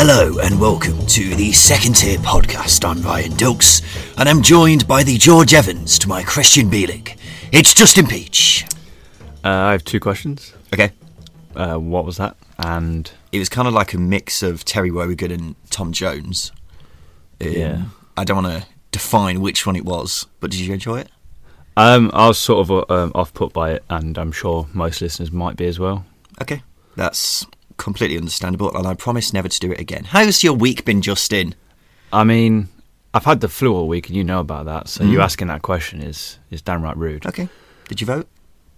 hello and welcome to the Second Tier Podcast. I'm Ryan Dilks, and I'm joined by the George Evans to my Christian Bielik. It's Justin Peach. Uh, I have two questions. Okay. Uh, what was that? And It was kind of like a mix of Terry Wogan and Tom Jones. Um, Yeah. I don't want to define which one it was, but did you enjoy it? um, I was sort of uh, um, off put by it, and I'm sure most listeners might be as well. Okay. That's completely understandable, and I promise never to do it again. How's your week been, Justin? I mean, I've had the flu all week, and you know about that. So you Mm. asking that question is is downright rude. Okay. Did you vote?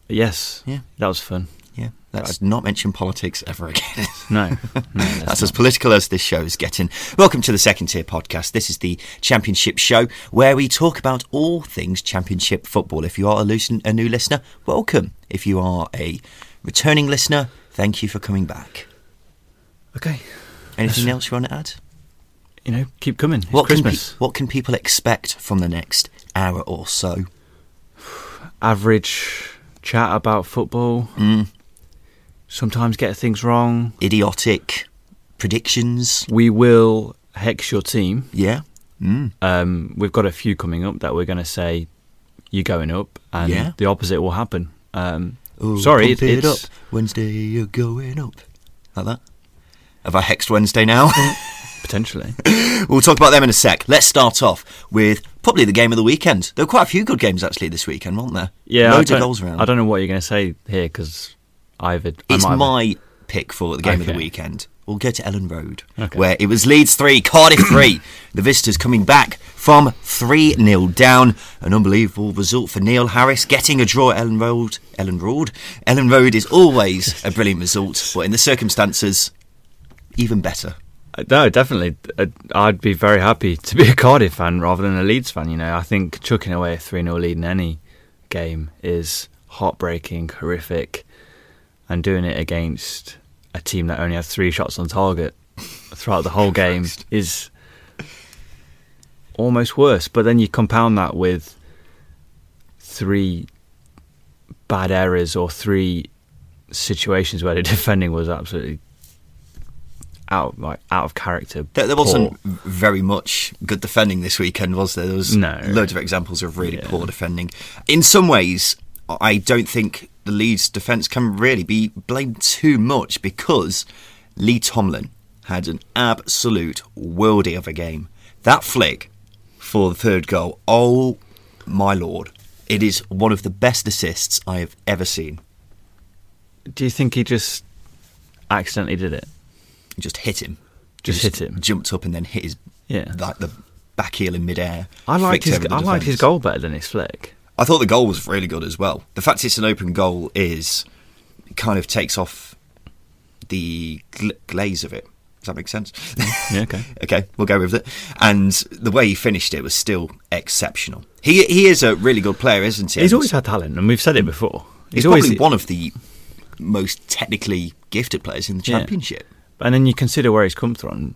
Yes. Yeah. That was fun. Yeah. Let's not mention politics ever again. No. no That's that's as political as this show is getting. Welcome to the Second Tier Podcast. This is the Championship Show where we talk about all things Championship football. If you are a, a new listener, welcome. If you are a returning listener, thank you for coming back. Okay. Anything else you want to add? You know, keep coming. It's What can, pe- what can people expect from the next hour or so? Average chat about football. Mm. Sometimes get things wrong. Idiotic predictions? We will hex your team. Yeah. Mm. Um, we've got a few coming up that we're going to say you're going up, and Yeah. the opposite will happen. Um, Oh, sorry, it, it it's up. Wednesday, you're going up. Like that? Have I hexed Wednesday now? potentially. We'll talk about them in a sec. Let's start off with probably the game of the weekend. There were quite a few good games actually this weekend, weren't there? Yeah, loads I of don't- goals around. I don't know what you're going to say here because I've. It's my pick for the game of the weekend. We'll go to Elland Road, Okay. where it was Leeds 3, Cardiff 3. the visitors coming back from 3 0 down. An unbelievable result for Neil Harris, getting a draw at Elland Road. Elland Road? Elland Road is always a brilliant result, but in the circumstances, even better. Uh, No, definitely. Uh, I'd be very happy to be a Cardiff fan rather than a Leeds fan. You know, I think chucking away a 3 0 lead in any game is heartbreaking, horrific, and doing it against a team that only had three shots on target throughout the whole game is almost worse. But then you compound that with three bad errors or three situations where the defending was absolutely out like out of character. There, there wasn't very much good defending this weekend, was there? There was No. loads of examples of really Yeah. poor defending. In some ways, I don't think the Leeds defence can really be blamed too much because Lee Tomlin had an absolute worldie of a game. That flick for the third goal, oh my lord. It is one of the best assists I have ever seen. Do you think he just accidentally did it? Just hit him. Just hit him. Jumped up and then hit his Yeah. like the back heel in midair. I liked his I liked his goal better than his flick. I thought the goal was really good as well. The fact it's an open goal is kind of takes off the gl- glaze of it. Does that make sense? Yeah, okay. okay, we'll go with it. And the way he finished it was still exceptional. He he is a really good player, isn't he? He's always had talent, and we've said it before. he's always probably one of the most technically gifted players in the Yeah. And then you consider where he's come from: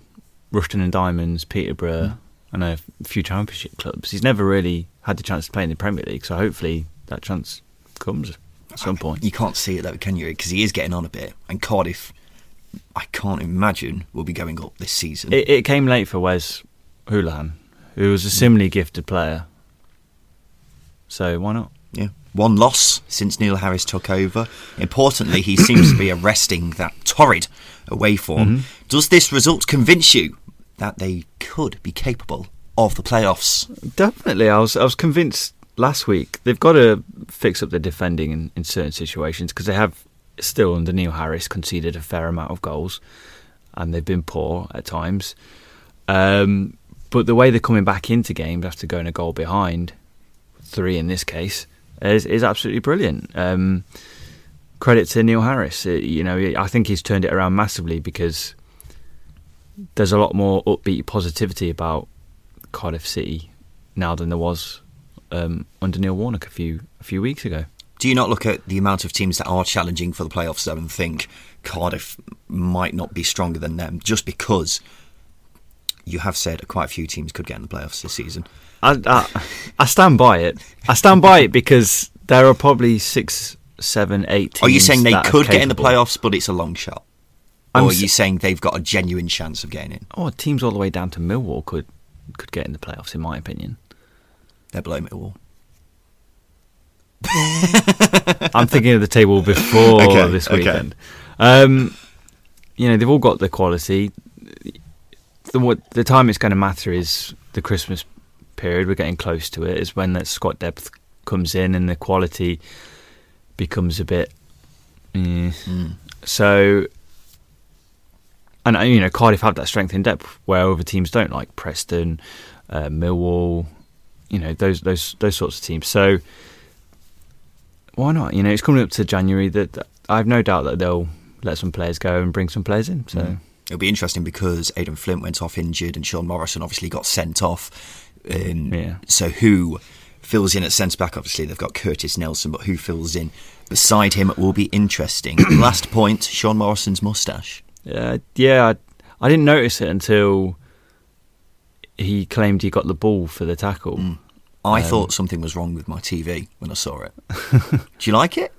Rushden and Diamonds, Mm. Peterborough, and a few Championship clubs. He's never really had the chance to play in the Premier League, so hopefully that chance comes at some point. You can't see it though, can you? Because he is getting on a bit. And Cardiff, I can't imagine will be going up this season. It, it came late for Wes Hoolahan, who was a similarly gifted player. So why not? Yeah. One loss since Neil Harris took over. Importantly, he seems to be arresting that torrid away form. Mm-hmm. Does this result convince you that they could be capable of the playoffs? Definitely, I was I was convinced last week they've got to fix up their defending in, in certain situations because they have still under Neil Harris conceded a fair amount of goals, and they've been poor at times. Um, but the way they're coming back into games after going a goal behind, three in this case, is, is absolutely brilliant. Um, credit to Neil Harris. It, you know, I think he's turned it around massively because there's a lot more upbeat positivity about Cardiff City now than there was um, under Neil Warnock a few a few weeks ago. Do you not look at the amount of teams that are challenging for the playoffs though and think Cardiff might not be stronger than them just because you have said quite a few teams could get in the playoffs this season? I, I, I stand by it. I stand by it because there are probably six, seven, eight. Are you saying they could get in the playoffs, but it's a long shot? I'm or are s- you saying they've got a genuine chance of getting in? Oh, teams all the way down to Millwall could could get in the playoffs, in my opinion. They're below Millwall. I'm thinking of the table before Okay, this okay. weekend. Um, you know, they've all got the quality. The, what, the time it's going to matter is the Christmas period. We're getting close to it. Is when that squad depth comes in and the quality becomes a bit. eh. So, and you know, Cardiff have that strength in depth where other teams don't, like Preston, uh, Millwall. You know, those those those sorts of teams. So why not? You know, it's coming up to January. That I have no doubt that they'll let some players go and bring some players in. So Mm. It'll be interesting because Aden Flint went off injured and Sean Morrison obviously got sent off. Um, Yeah. So who fills in at centre back? Obviously, they've got Curtis Nelson, but who fills in beside him will be interesting. Last point Sean Morrison's moustache. uh, yeah, I, I didn't notice it until he claimed he got the ball for the tackle. Mm. I Um, thought something was wrong with my TV when I saw it. Do you like it?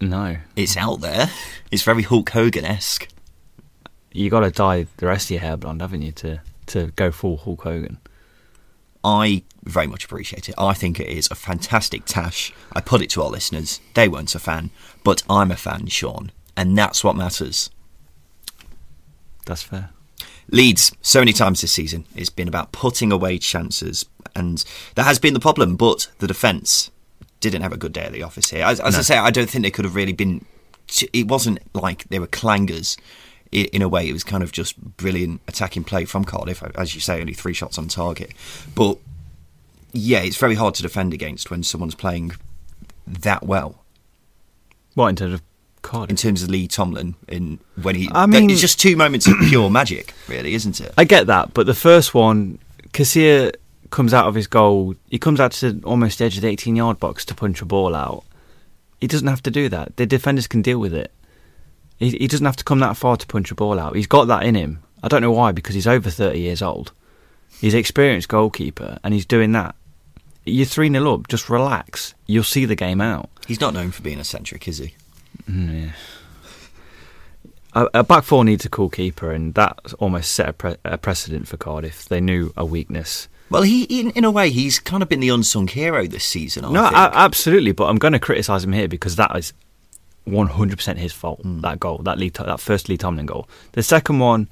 No, It's out there. It's very Hulk Hogan esque. you got to dye the rest of your hair blonde, haven't you, to to go full Hulk Hogan? I very much appreciate it. I think it is a fantastic tash. I put it to our listeners. They weren't a fan, but I'm a fan, Sean, and that's what matters. That's fair. Leeds, so many times this season, it's been about putting away chances, and that has been the problem. But the defence didn't have a good day at the office here. As, as I say, I don't think they could have really been. It wasn't like they were clangers. In a way, it was kind of just brilliant attacking play from Cardiff. As you say, only three shots on target. But yeah, it's very hard to defend against when someone's playing that well. What in terms of In terms of Lee Tomlin, in when he, I mean- it's just two moments of pure magic, really, isn't it? I get that, but the first one, Casilla comes out of his goal. He comes out to almost the edge of the 18 yard box to punch a ball out. He doesn't have to do that. The defenders can deal with it. He, he doesn't have to come that far to punch a ball out. He's got that in him. I don't know why, because he's over 30 years old. He's an experienced goalkeeper, and he's doing that. You're 3 0 up, just relax. You'll see the game out. He's not known for being eccentric, is he? Mm, yeah. A, a back four needs a cool keeper, and that almost set a, pre- a precedent for Cardiff. They knew a weakness. Well, he in, in a way he's kind of been the unsung hero this season. I no, a- absolutely, but I'm going to criticise him here because that is 100% his fault. Hmm. That goal, that Lee, that first Lee Tomlin goal. The second one,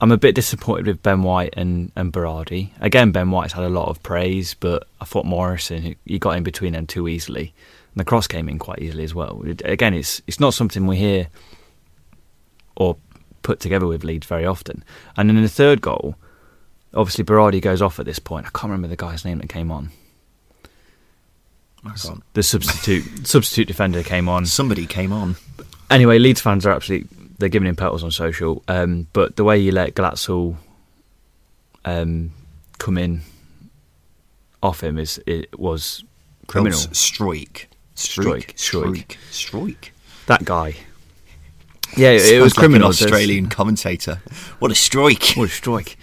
I'm a bit disappointed with Ben White and and Berardi. Again, Ben White's had a lot of praise, but I thought Morrison he- got in between them too easily. And the cross came in quite easily as well. It- again, it's it's not something we hear or put together with Leeds very often. And then in the third goal, obviously Berardi goes off at this point. I can't remember the guy's name that came on. The substitute substitute defender came on. Somebody came on. Anyway, Leeds fans are absolutely they're giving him petals on social. Um, but the way you let Glatzel um, come in off him is it was criminal. Strike. Strike. Strike. Strike. That guy. Yeah, it, it was like criminal. There's- Australian commentator. What a strike! What a strike.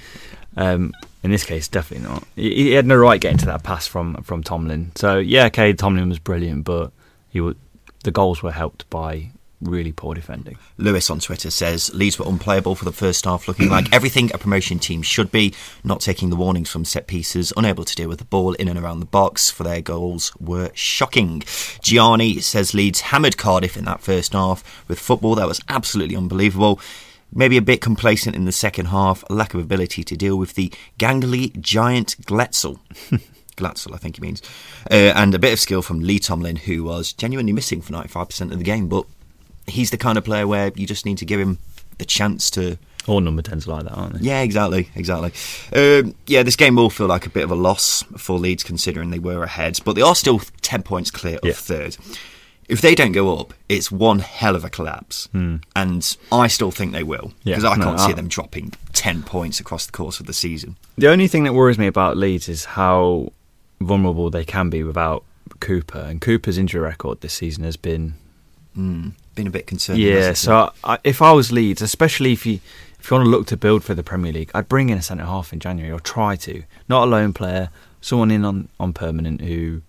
Um, in this case, definitely not. He, he had no right getting to that pass from from Tomlin. So yeah, okay, Tomlin was brilliant, but he would, the goals were helped by really poor defending. Lewis on Twitter says Leeds were unplayable for the first half, looking like everything a promotion team should be, not taking the warnings from set pieces, unable to deal with the ball in and around the box for their goals were shocking. Gianni says Leeds hammered Cardiff in that first half with football that was absolutely unbelievable. Maybe a bit complacent in the second half, a lack of ability to deal with the gangly giant Gletzel. Glatzel, I think he means, uh, and a bit of skill from Lee Tomlin, who was genuinely missing for 95% of the game. But he's the kind of player where you just need to give him the chance to. All number 10s like that, aren't they? Yeah, exactly, exactly. Um, yeah, this game will feel like a bit of a loss for Leeds considering they were ahead, but they are still 10 points clear of Yeah. third. If they don't go up, it's one hell of a collapse. And I still think they will, Hmm. Yeah, because I can't see I- them dropping 10 points across the course of the season. The only thing that worries me about Leeds is how vulnerable they can be without Cooper. And Cooper's injury record this season has been Mm, been a bit concerned. yeah. So I, if I was Leeds, especially if you if you want to look to build for the Premier League, I'd bring in a centre half in January or try to, not a lone player, someone in on, on permanent who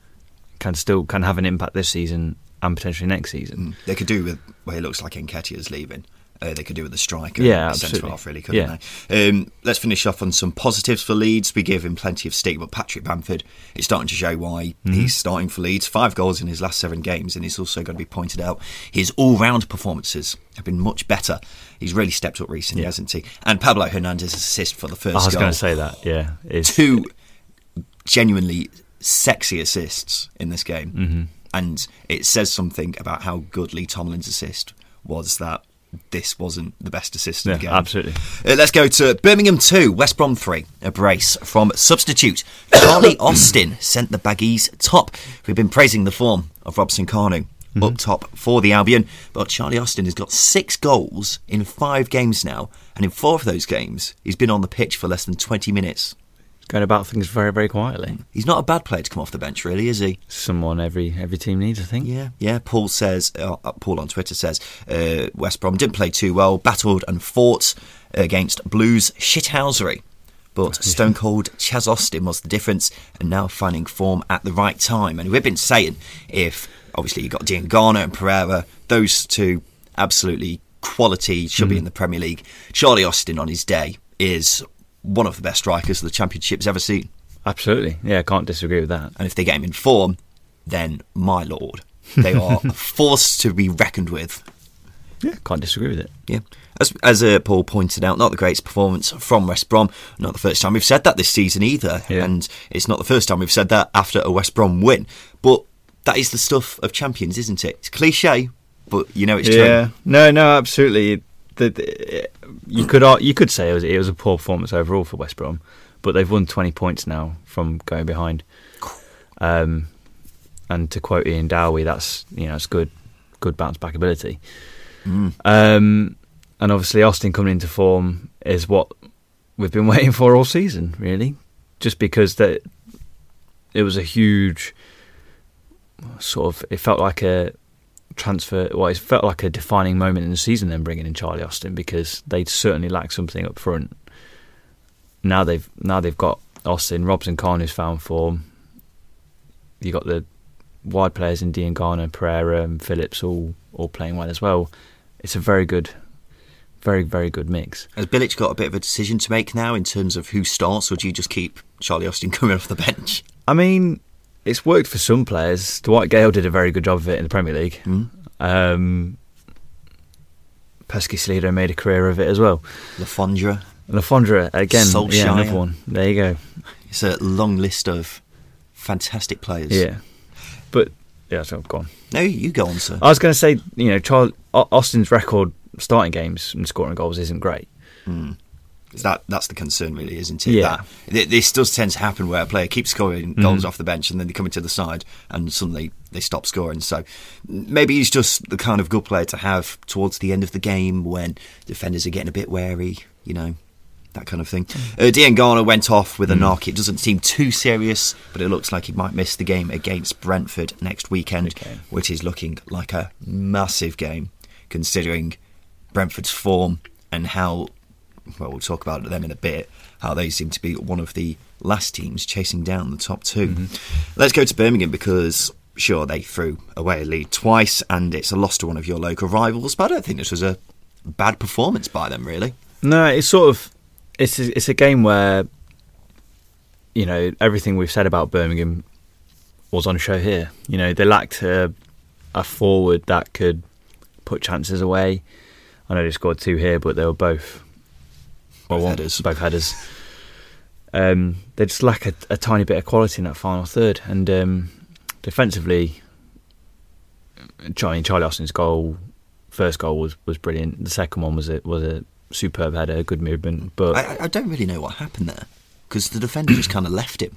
can still can have an impact this season and potentially next season. Mm, they could do with well, it looks like Nketiah's leaving. Uh, they could do with the striker, Yeah, the centre absolutely. half, really, couldn't Yeah. they? Um, let's finish off on some positives for Leeds. We gave him plenty of stick, but Patrick Bamford is starting to show why Mm-hmm. he's starting for Leeds. Five goals in his last seven games, and it's also going to be pointed out his all-round performances have been much better. He's really stepped up recently, Yeah. hasn't he? And Pablo Hernandez's assist for the first I was going to say that. Yeah, it's, two genuinely sexy assists in this game, Mm-hmm. and it says something about how good Lee Tomlin's assist was. That this wasn't the best assist yeah, the game. absolutely. Uh, let's go to Birmingham 2, West Brom 3. A brace from substitute. Charlie Austin sent the Baggies top. We've been praising the form of Robson Kanu up top for the Albion, but Charlie Austin has got six goals in five games now, and in four of those games, he's been on the pitch for less than 20 minutes. Going about things very very quietly. He's not a bad player to come off the bench, really, is he? Someone every every team needs, I think. Yeah, yeah. Paul says, uh, uh, Paul on Twitter says, uh, West Brom didn't play too well, battled and fought against Blues shithousery. But Stone Cold Chaz Austin was the difference and now finding form at the right time. And we've been saying if, obviously, you've got Diangana and Pereira, those two absolutely quality, should be in the Premier League. Charlie Austin on his day is one of the best strikers the Championship's ever seen. Absolutely. Yeah, I can't disagree with that. And if they get him in form, then my lord, they are a force to be reckoned with. Yeah, can't disagree with it. Yeah, as as uh, Paul pointed out, not the greatest performance from West Brom. Not the first time we've said that this season either, Yeah. and it's not the first time we've said that after a West Brom win. But that is the stuff of champions, isn't it? It's cliche, but you know it's yeah. true. No, no, absolutely. The, the, you could you could say it was it was a poor performance overall for West Brom, but they've won twenty points now from going behind. Um, and to quote Ian Dowie, that's you know it's good, good bounce back ability. Mm. Um, and obviously Austin coming into form is what we've been waiting for all season, really. Just because that it was a huge sort of it felt like a transfer well it felt like a defining moment in the season then bringing in Charlie Austin because they'd certainly lacked something up front. Now they've now they've got Austin, Robson Khan who's found form. You got the wide players in Diangana, Pereira and Phillips all all playing well as well. It's a very good very, very good mix. Has Bilic got a bit of a decision to make now in terms of who starts, or do you just keep Charlie Austin coming off the bench? I mean, it's worked for some players. Dwight Gayle did a very good job of it in the Premier League. Mm. Um, Pesky Slido made a career of it as well. Le Fondre. Lafondra again, yeah, another one. There you go. It's a long list of fantastic players. Yeah, but yeah, so go on. No, you go on, sir. I was going to say, you know, Charles, Austin's record starting games and scoring goals isn't great. That that's the concern, really, isn't it? Yeah. That, this does tend to happen where a player keeps scoring mm-hmm. goals off the bench and then they come into the side and suddenly they stop scoring. So maybe he's just the kind of good player to have towards the end of the game when defenders are getting a bit wary, you know, that kind of thing. Mm. Uh, Diangana went off with a mm. knock. It doesn't seem too serious, but it looks like he might miss the game against Brentford next weekend, Okay. which is looking like a massive game considering Brentford's form and how well, we'll talk about them in a bit, how they seem to be one of the last teams chasing down the top 2 mm-hmm. Let's go to Birmingham because, sure, they threw away a lead twice and it's a loss to one of your local rivals, but I don't think this was a bad performance by them, really. No, it's sort of it's a, it's a game where you know everything we've said about Birmingham was on show here. You know they lacked a, a forward that could put chances away. I know they scored two here, but they were both Both one- headers. Both headers. um, they just lack a, a, tiny bit of quality in that final third. And um, defensively, Charlie, Charlie Austin's goal, first goal was, was brilliant. The second one was a, was a superb header, good movement. But I, I don't really know what happened there because the defender just kind of left him.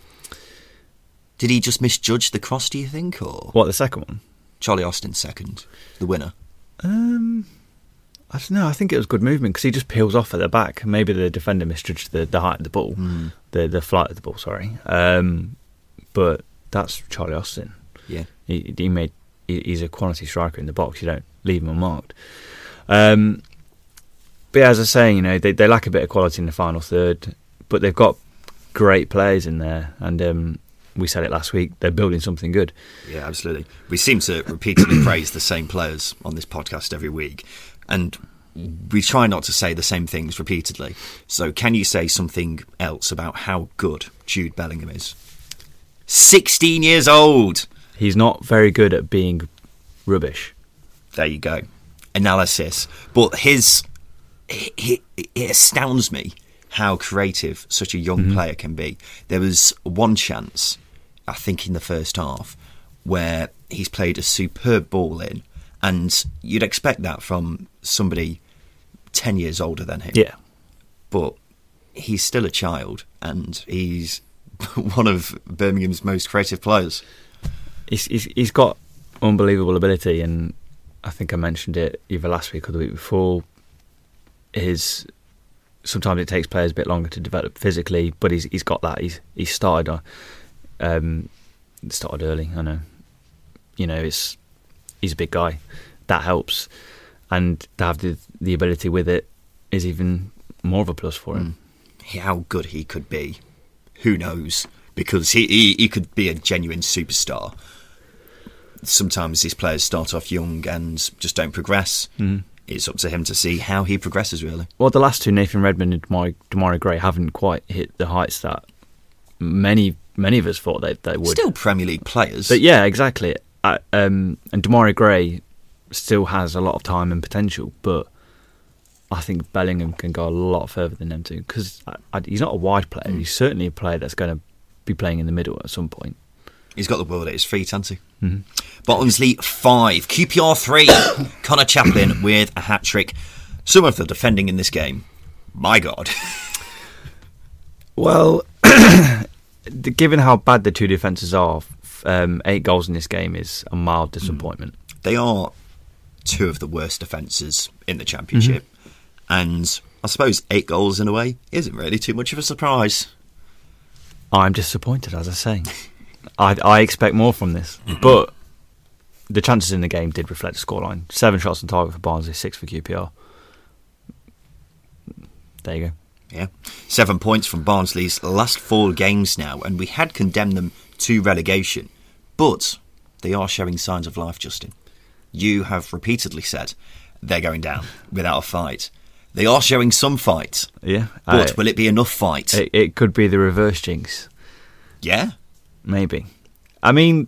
Did he just misjudge the cross? Do you think, or what the second one? Charlie Austin second, the winner. Um, I don't know. I think it was good movement because he just peels off at the back. Maybe the defender misjudged the, the height of the ball, mm. the the flight of the ball. Sorry, um, but that's Charlie Austin. Yeah, he, he made. He, he's a quality striker in the box. You don't leave him unmarked. Um, but yeah, as I was saying, you know, they they lack a bit of quality in the final third, but they've got great players in there, and um, we said it last week. They're building something good. Yeah, absolutely. We seem to repeatedly praise the same players on this podcast every week, and we try not to say the same things repeatedly. So, can you say something else about how good Jude Bellingham is? 16 years old. He's not very good at being rubbish. There you go. Analysis. But his. It, it astounds me how creative such a young mm-hmm. player can be. There was one chance I think in the first half, where he's played a superb ball in, and you'd expect that from somebody ten years older than him. Yeah, but he's still a child, and he's one of Birmingham's most creative players. He's, he's, he's got unbelievable ability, and I think I mentioned it either last week or the week before. His sometimes it takes players a bit longer to develop physically, but he's he's got that. He's he's started on um, started early. I know. You know, it's he's a big guy. That helps, and to have the the ability with it is even more of a plus for him. Mm. How good he could be, who knows? Because he, he, he could be a genuine superstar. Sometimes these players start off young and just don't progress. Mm. It's up to him to see how he progresses, really. Well, the last two, Nathan Redmond and Demarai Gray, haven't quite hit the heights that many many of us thought they they would. Still Premier League players. But yeah, exactly. Uh, um, and Demarai Gray still has a lot of time and potential, but I think Bellingham can go a lot further than them two because he's not a wide player. Mm. He's certainly a player that's going to be playing in the middle at some point. He's got the world at his feet, hasn't he? Mm-hmm. Barnsley five, QPR three. Conor Chaplin with a hat trick. Some of the defending in this game, my God. well, given how bad the two defences are, um, eight goals in this game is a mild hmm. disappointment. They are two of the worst defences in the Championship, mm-hmm. and I suppose eight goals in a way isn't really too much of a surprise. I'm disappointed, as I say. I, I expect more from this, mm-hmm. but the chances in the game did reflect the scoreline. Seven shots on target for Barnsley, six for QPR. There you go. Yeah. Seven points from Barnsley's last four games now, and we had condemned them to relegation. But they are showing signs of life, Justin. You have repeatedly said they're going down without a fight. They are showing some fight. Yeah. But uh, will it be enough fight? It, it could be the reverse jinx. Yeah. Maybe. I mean,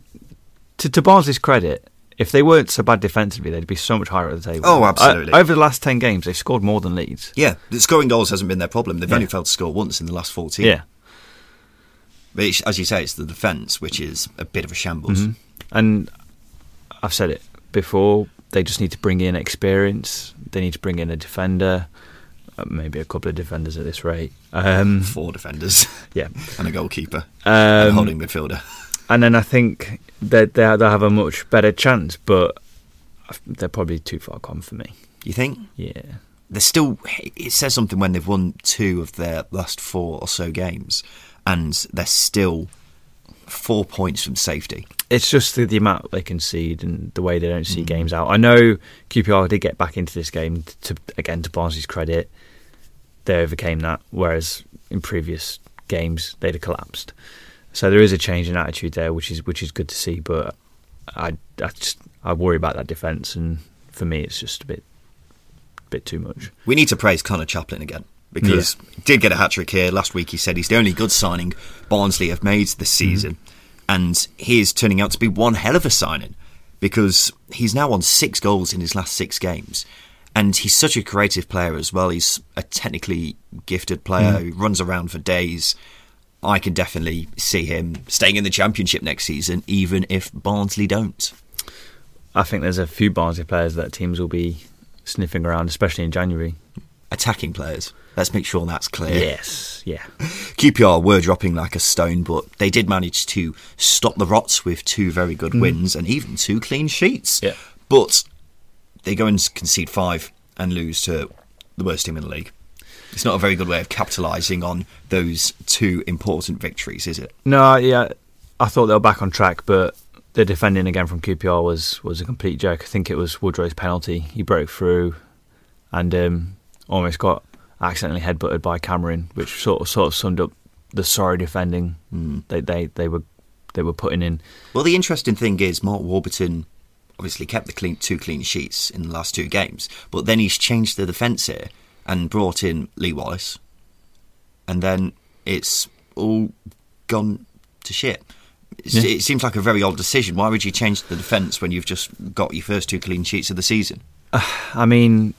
to, to Barnsley's credit, if they weren't so bad defensively, they'd be so much higher at the table. Oh, absolutely. Uh, over the last 10 games, they've scored more than Leeds. Yeah, the scoring goals hasn't been their problem. They've yeah. only failed to score once in the last 14. Yeah. But as you say, it's the defence, which is a bit of a shambles. Mm-hmm. And I've said it before, they just need to bring in experience. They need to bring in a defender, uh, maybe a couple of defenders at this rate. Um, Four defenders. Yeah. and a goalkeeper. Um, and a holding midfielder and then I think they they'll have a much better chance, but they're probably too far gone for me. You think? Yeah. They're still. It says something when they've won two of their last four or so games, and they're still four points from safety. It's just the, the amount they concede and the way they don't see mm. games out. I know QPR did get back into this game to again to Barnsley's credit, they overcame that. Whereas in previous games they'd have collapsed. So there is a change in attitude there, which is which is good to see. But I I just I worry about that defence, and for me, it's just a bit bit too much. We need to praise Conor Chaplin again because yeah. did get a hat trick here last week. He said he's the only good signing Barnsley have made this mm-hmm. season, mm. and he is turning out to be one hell of a signing because he's now on six goals in his last six games. And he's such a creative player as well. He's a technically gifted player mm. who runs around for days I can definitely see him staying in the championship next season, even if Barnsley don't. I think there's a few Barnsley players that teams will be sniffing around, especially in January. Attacking players. Let's make sure that's clear. Yes, yeah. QPR were dropping like a stone, but they did manage to stop the rots with two very good wins and even two clean sheets. Yeah. But they go and concede five and lose to the worst team in the league. It's not a very good way of capitalising on those two important victories, is it? No, yeah, I thought they were back on track, but the defending again from QPR was was a complete joke. I think it was Woodrow's penalty. He broke through and um, almost got accidentally headbutted by Cameron, which sort of sort of summed up the sorry defending hmm. they, they they were they were putting in. Well, the interesting thing is Mark Warburton obviously kept the clean, two clean sheets in the last two games, but then he's changed the defence here and brought in Lee Wallace, and then it's all gone to shit. Yeah. It seems like a very odd decision. Why would you change the defence when you've just got your first two clean sheets of the season? I mean,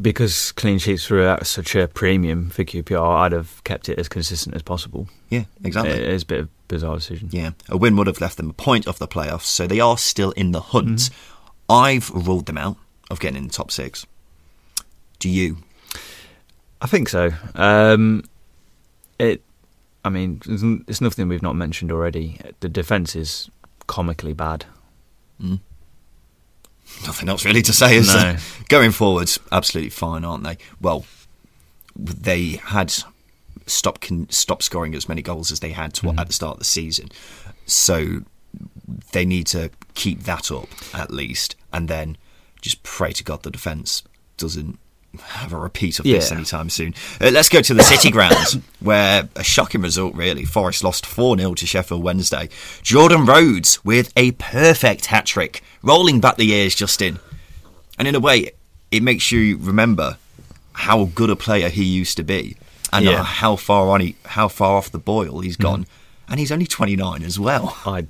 because clean sheets were at such a premium for QPR, I'd have kept it as consistent as possible. Yeah, exactly. It is a bit of a bizarre decision. Yeah, a win would have left them a point off the playoffs, so they are still in the hunt. I've ruled them out of getting in the top six. Do you? I think so. Um, it. I mean, it's nothing we've not mentioned already. The defence is comically bad. Nothing else really to say, is No. there? Going forwards, absolutely fine, aren't they? Well, they had stopped con- stopped scoring as many goals as they had to, mm. at the start of the season, so they need to keep that up at least, and then just pray to God the defence doesn't have a repeat of this Yeah. anytime soon. Uh, let's go to the City grounds, where a shocking result, really. Forest lost 4 0 to Sheffield Wednesday. Jordan Rhodes with a perfect hat trick, rolling back the years, Justin. And in a way, it makes you remember how good a player he used to be and Yeah. how far on he, how far off the boil he's gone. And he's only 29 as well. I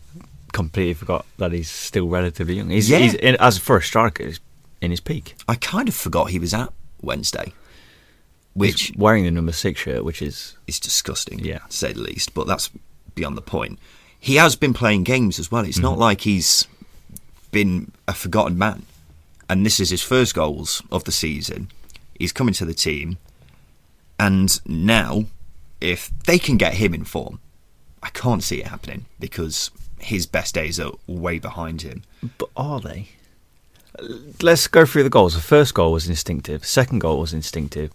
completely forgot that he's still relatively young. He's, Yeah. he's in, as for a striker, he's in his peak. I kind of forgot he was at Wednesday, which He's wearing the number six shirt, which is is disgusting, Yeah. to say the least. But that's beyond the point. He has been playing games as well. It's not Mm-hmm. like he's been a forgotten man. And this is his first goals of the season. He's coming to the team, and now, if they can get him in form, I can't see it happening because his best days are way behind him. But are they? Let's go through the goals. The first goal was instinctive. Second goal was instinctive,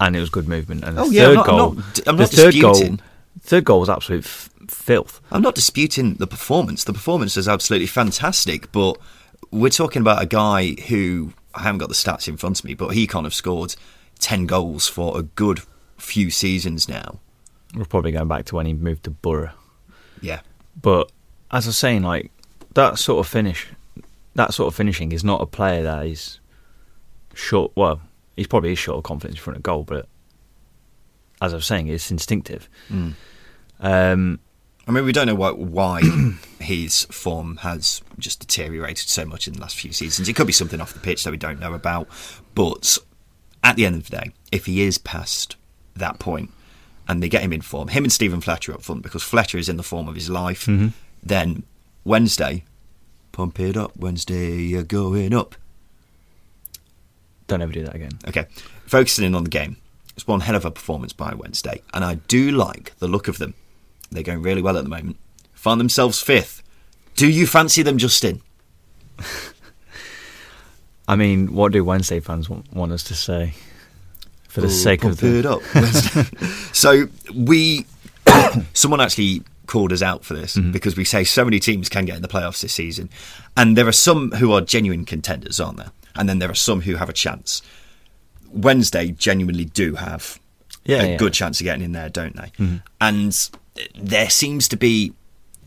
and it was good movement. And the Oh, yeah, I'm third not- I'm goal, not- I'm the not third goal, disputing. third goal was absolute f- filth. I'm not disputing the performance. The performance is absolutely fantastic, but we're talking about a guy who I haven't got the stats in front of me, but he kind of scored ten goals for a good few seasons now. We're probably going back to when he moved to Boro. Yeah, But as I was saying, like that sort of finish, that sort of finishing is not a player that is short. Well, he's probably is short of confidence in front of goal, but as I was saying, it's instinctive. Um, I mean we don't know why, why his form has just deteriorated so much in the last few seasons. It could be something off the pitch that we don't know about, but at the end of the day, if he is past that point and they get him in form, him and Steven Fletcher up front because Fletcher is in the form of his life, then Wednesday, pump it up, Wednesday, you're going up. don't ever do that again. Okay, focusing in on the game. It's one hell of a performance by Wednesday, and I do like the look of them. They're going really well at the moment. Find themselves fifth. Do you fancy them, Justin? I mean, what do Wednesday fans want, want us to say? For the Ooh, sake of the it up. So we, someone actually called us out for this Mm-hmm. because we say so many teams can get in the playoffs this season, and there are some who are genuine contenders, aren't there? And then there are some who have a chance. Wednesday genuinely do have Yeah, a yeah. Mm-hmm. good chance of getting in there, don't they? And there seems to be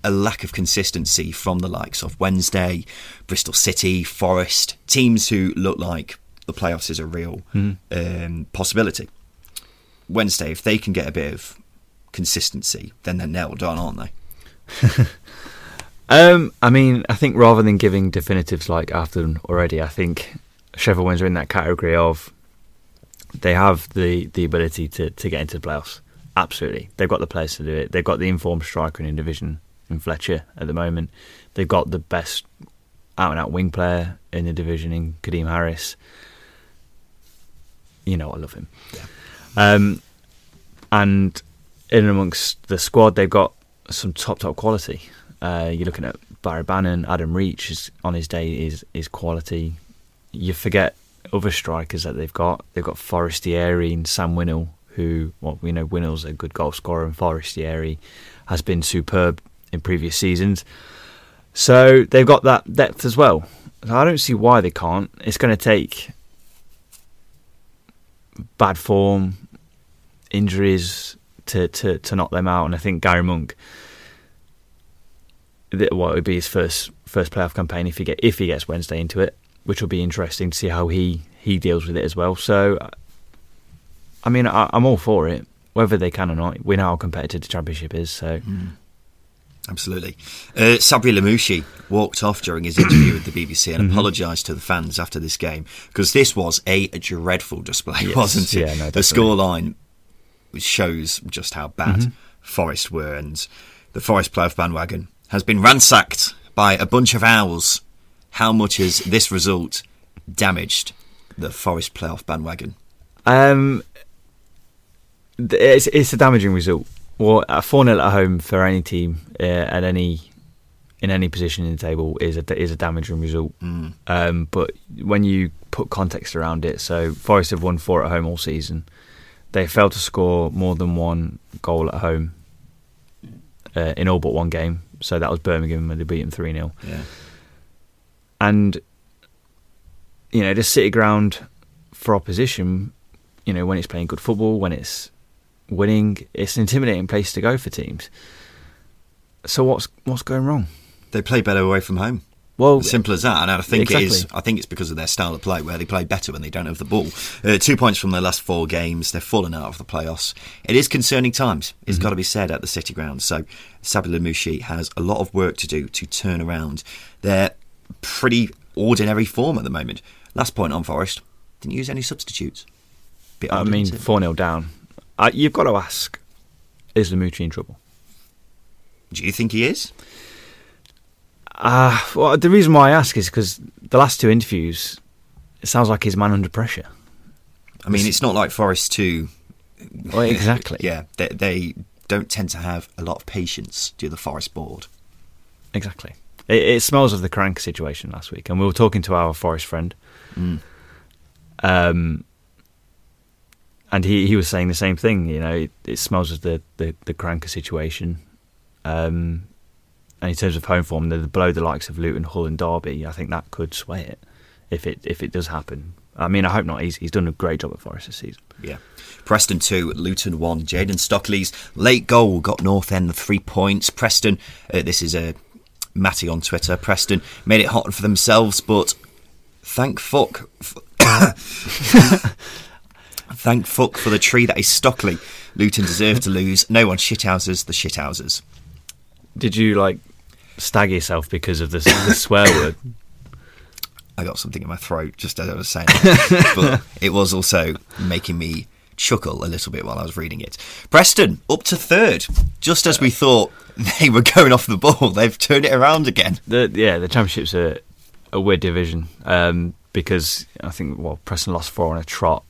a lack of consistency from the likes of Wednesday, Bristol City, Forest, teams who look like the playoffs is a real Mm-hmm. um, possibility. Wednesday, if they can get a bit of consistency, then they're nailed on, aren't they? Um, I mean, I think rather than giving definitives like after them already, I think Sheffield Wednesday are in that category of they have the, the ability to, to get into the playoffs. Absolutely, they've got the players to do it. They've got the informed striker in the division in Fletcher at the moment. They've got the best out and out wing player in the division in Kadeem Harris. You know I love him. Yeah. Um, and in amongst the squad, they've got some top top quality. Uh, you're looking at Barry Bannan, Adam Reach is, on his day is is quality. You forget other strikers that they've got. They've got Forestieri and Sam Winnall, who well we know Winnall's a good goal scorer, and Forestieri has been superb in previous seasons. So they've got that depth as well. I don't see why they can't. It's going to take bad form, injuries to, to, to knock them out. And I think Gary Monk, what well, would be his first first playoff campaign if he get if he gets Wednesday into it, which will be interesting to see how he he deals with it as well. So, I mean, I, am all for it, whether they can or not. We know how competitive the championship is, so. Mm. Absolutely. Uh, Sabri Lamouchi walked off during his interview with the BBC and mm-hmm. apologised to the fans after this game because this was a dreadful display, yes. wasn't it? Yeah, no, the scoreline shows just how bad mm-hmm. Forest were, and the Forest playoff bandwagon has been ransacked by a bunch of owls. How much has this result damaged the Forest playoff bandwagon? Um, it's it's a damaging result well, a four 0 at home for any team uh, at any in any position in the table is a is a damaging result. Mm. Um, but when you put context around it, so Forest have won four at home all season. They failed to score more than one goal at home uh, in all but one game. So that was Birmingham when they beat them three 0 Yeah. And you know, the City ground for opposition, you know, when it's playing good football, when it's winning. It's an intimidating place to go for teams. So what's what's going wrong? They play better away from home. Well, simple as that. And I think exactly. it is. I think it's because of their style of play, where they play better when they don't have the ball. Uh, two points from their last four games. They're falling out of the playoffs. It is concerning times. It's mm-hmm. got to be said at the City Ground. So Sabri Lamouchi has a lot of work to do to turn around their pretty ordinary form at the moment. Last point on Forest. Didn't use any substitutes. I mean, four 0 down. Uh, you've got to ask: Is Lamouchi in trouble? Do you think he is? Uh, well, the reason why I ask is because the last two interviews, it sounds like he's man under pressure. I mean, it's not like Forest two. Well, exactly. yeah, they, they, don't tend to have a lot of patience. Do the Forest board? Exactly. It, it, smells of the Crank situation last week, and we were talking to our Forest friend. Mm. Um, and he, he was saying the same thing. You know, it, it smells of the the, the Karanka situation. Um, and in terms of home form, they're below the likes of Luton, Hull, and Derby. I think that could sway it if it if it does happen. I mean, I hope not. He's he's done a great job at Forest this season. Yeah. Preston 2, Luton 1. Jayden Stockley's late goal got North End the three points. Preston, uh, this is a uh, Matty on Twitter. Preston made it hot for themselves, but thank fuck. Thank fuck for the tree that is Stockley. Luton deserve to lose. No one shithouses the shithouses. Did you like stag yourself because of the, the swear word? I got something in my throat just as I was saying it. but it was also making me chuckle a little bit while I was reading it. Preston up to third, just as we thought they were going off the ball. They've turned it around again. The, yeah, the championship's a, a weird division um, because I think well Preston lost four on a trot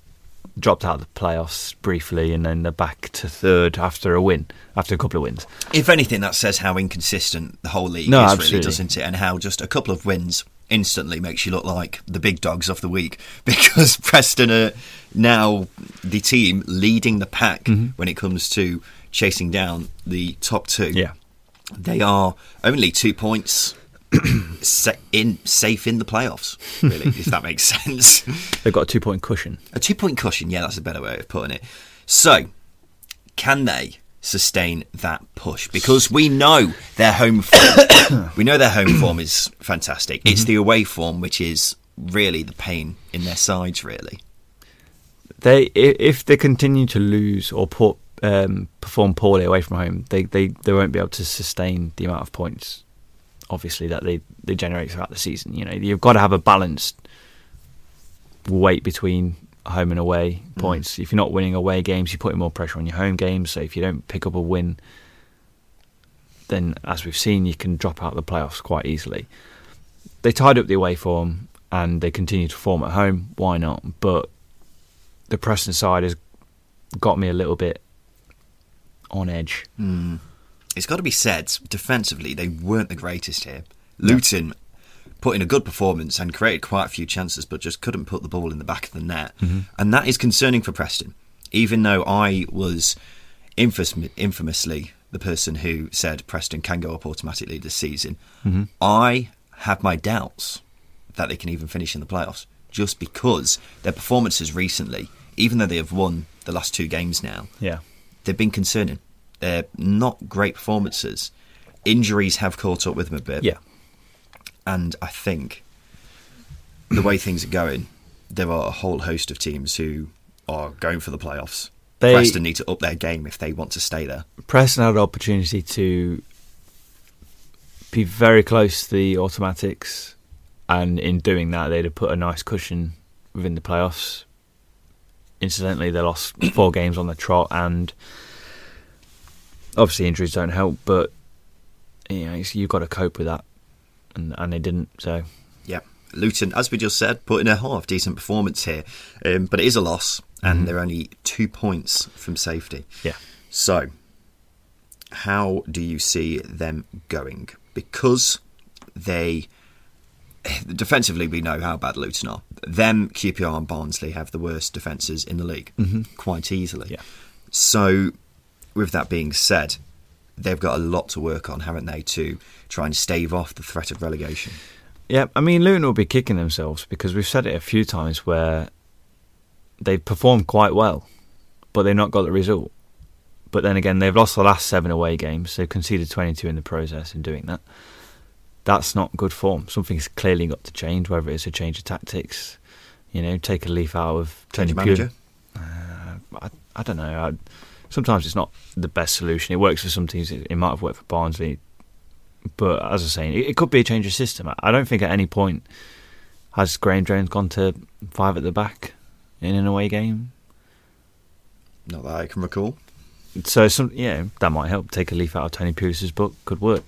dropped out of the playoffs briefly, and then they're back to third after a win, after a couple of wins. If anything, that says how inconsistent the whole league no, is, absolutely. really, doesn't it? And how just a couple of wins instantly makes you look like the big dogs of the week because Preston are now the team leading the pack mm-hmm. when it comes to chasing down the top two. Yeah. They are only two points in safe in the playoffs. Really, if that makes sense. They've got a two point cushion. A two point cushion, yeah, that's a better way of putting it. So, can they sustain that push? Because we know their home form. we know their home form is fantastic. Mm-hmm. It's the away form which is really the pain in their sides. Really, they if they continue to lose or put um, perform poorly away from home, they, they, they won't be able to sustain the amount of points obviously that they, they generate throughout the season. You know, you've got to have a balanced weight between home and away mm. points. If you're not winning away games, you're putting more pressure on your home games. So if you don't pick up a win, then as we've seen, you can drop out of the playoffs quite easily. They tied up the away form and they continue to form at home. Why not? But the Preston side has got me a little bit on edge. Mm. It's got to be said, defensively, they weren't the greatest here. Luton put in a good performance and created quite a few chances, but just couldn't put the ball in the back of the net. Mm-hmm. And that is concerning for Preston. Even though I was infamous, infamously the person who said Preston can go up automatically this season, mm-hmm. I have my doubts that they can even finish in the playoffs just because their performances recently, even though they have won the last two games now, Yeah. they've been concerning. They're not great performances. Injuries have caught up with them a bit. Yeah. And I think the way things are going, there are a whole host of teams who are going for the playoffs. They- Preston need to up their game if they want to stay there. Preston had an opportunity to be very close to the automatics, and in doing that, they'd have put a nice cushion within the playoffs. Incidentally, they lost four games on the trot, and obviously injuries don't help. But you know, you've got to cope with that, and and they didn't. So Yeah. Luton, as we just said, put in a half decent performance here. Um, but it is a loss, and they're only two points from safety. yeah, So, how do you see them going? Because they defensively, we know how bad Luton are. Them, QPR, and Barnsley have the worst defences in the league, quite easily. Yeah. So, with that being said, they've got a lot to work on, haven't they, to try and stave off the threat of relegation? Yeah, I mean, Luton will be kicking themselves because we've said it a few times where they've performed quite well, but they've not got the result. But then again, they've lost the last seven away games. They've conceded 22 in the process in doing that. That's not good form. Something's clearly got to change, whether it's a change of tactics, you know, take a leaf out of Change Tony of manager? Pure. I, I don't know. I, sometimes it's not the best solution. It works for some teams. It, it might have worked for Barnsley, but as I was saying, it, it could be a change of system. I, I don't think at any point has Graeme Jones gone to five at the back in an away game. Not that I can recall. So some yeah, that might help. Take a leaf out of Tony Pulis's book. Could work.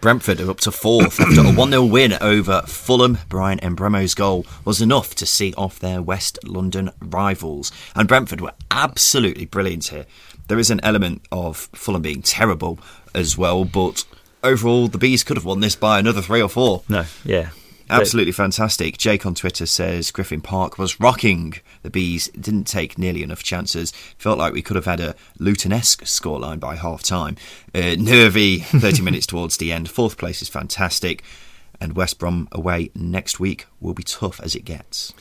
Brentford are up to fourth after a 1 0 win over Fulham. Bryan Mbeumo's goal was enough to see off their West London rivals. And Brentford were absolutely brilliant here. There is an element of Fulham being terrible as well, but overall, the Bees could have won this by another three or four. No, yeah, Absolutely fantastic. Jake on Twitter says Griffin Park was rocking. The Bees didn't take nearly enough chances. Felt like we could have had a Luton-esque scoreline by half time. Uh, nervy 30 minutes towards the end. Fourth place is fantastic. And West Brom away next week will be tough as it gets.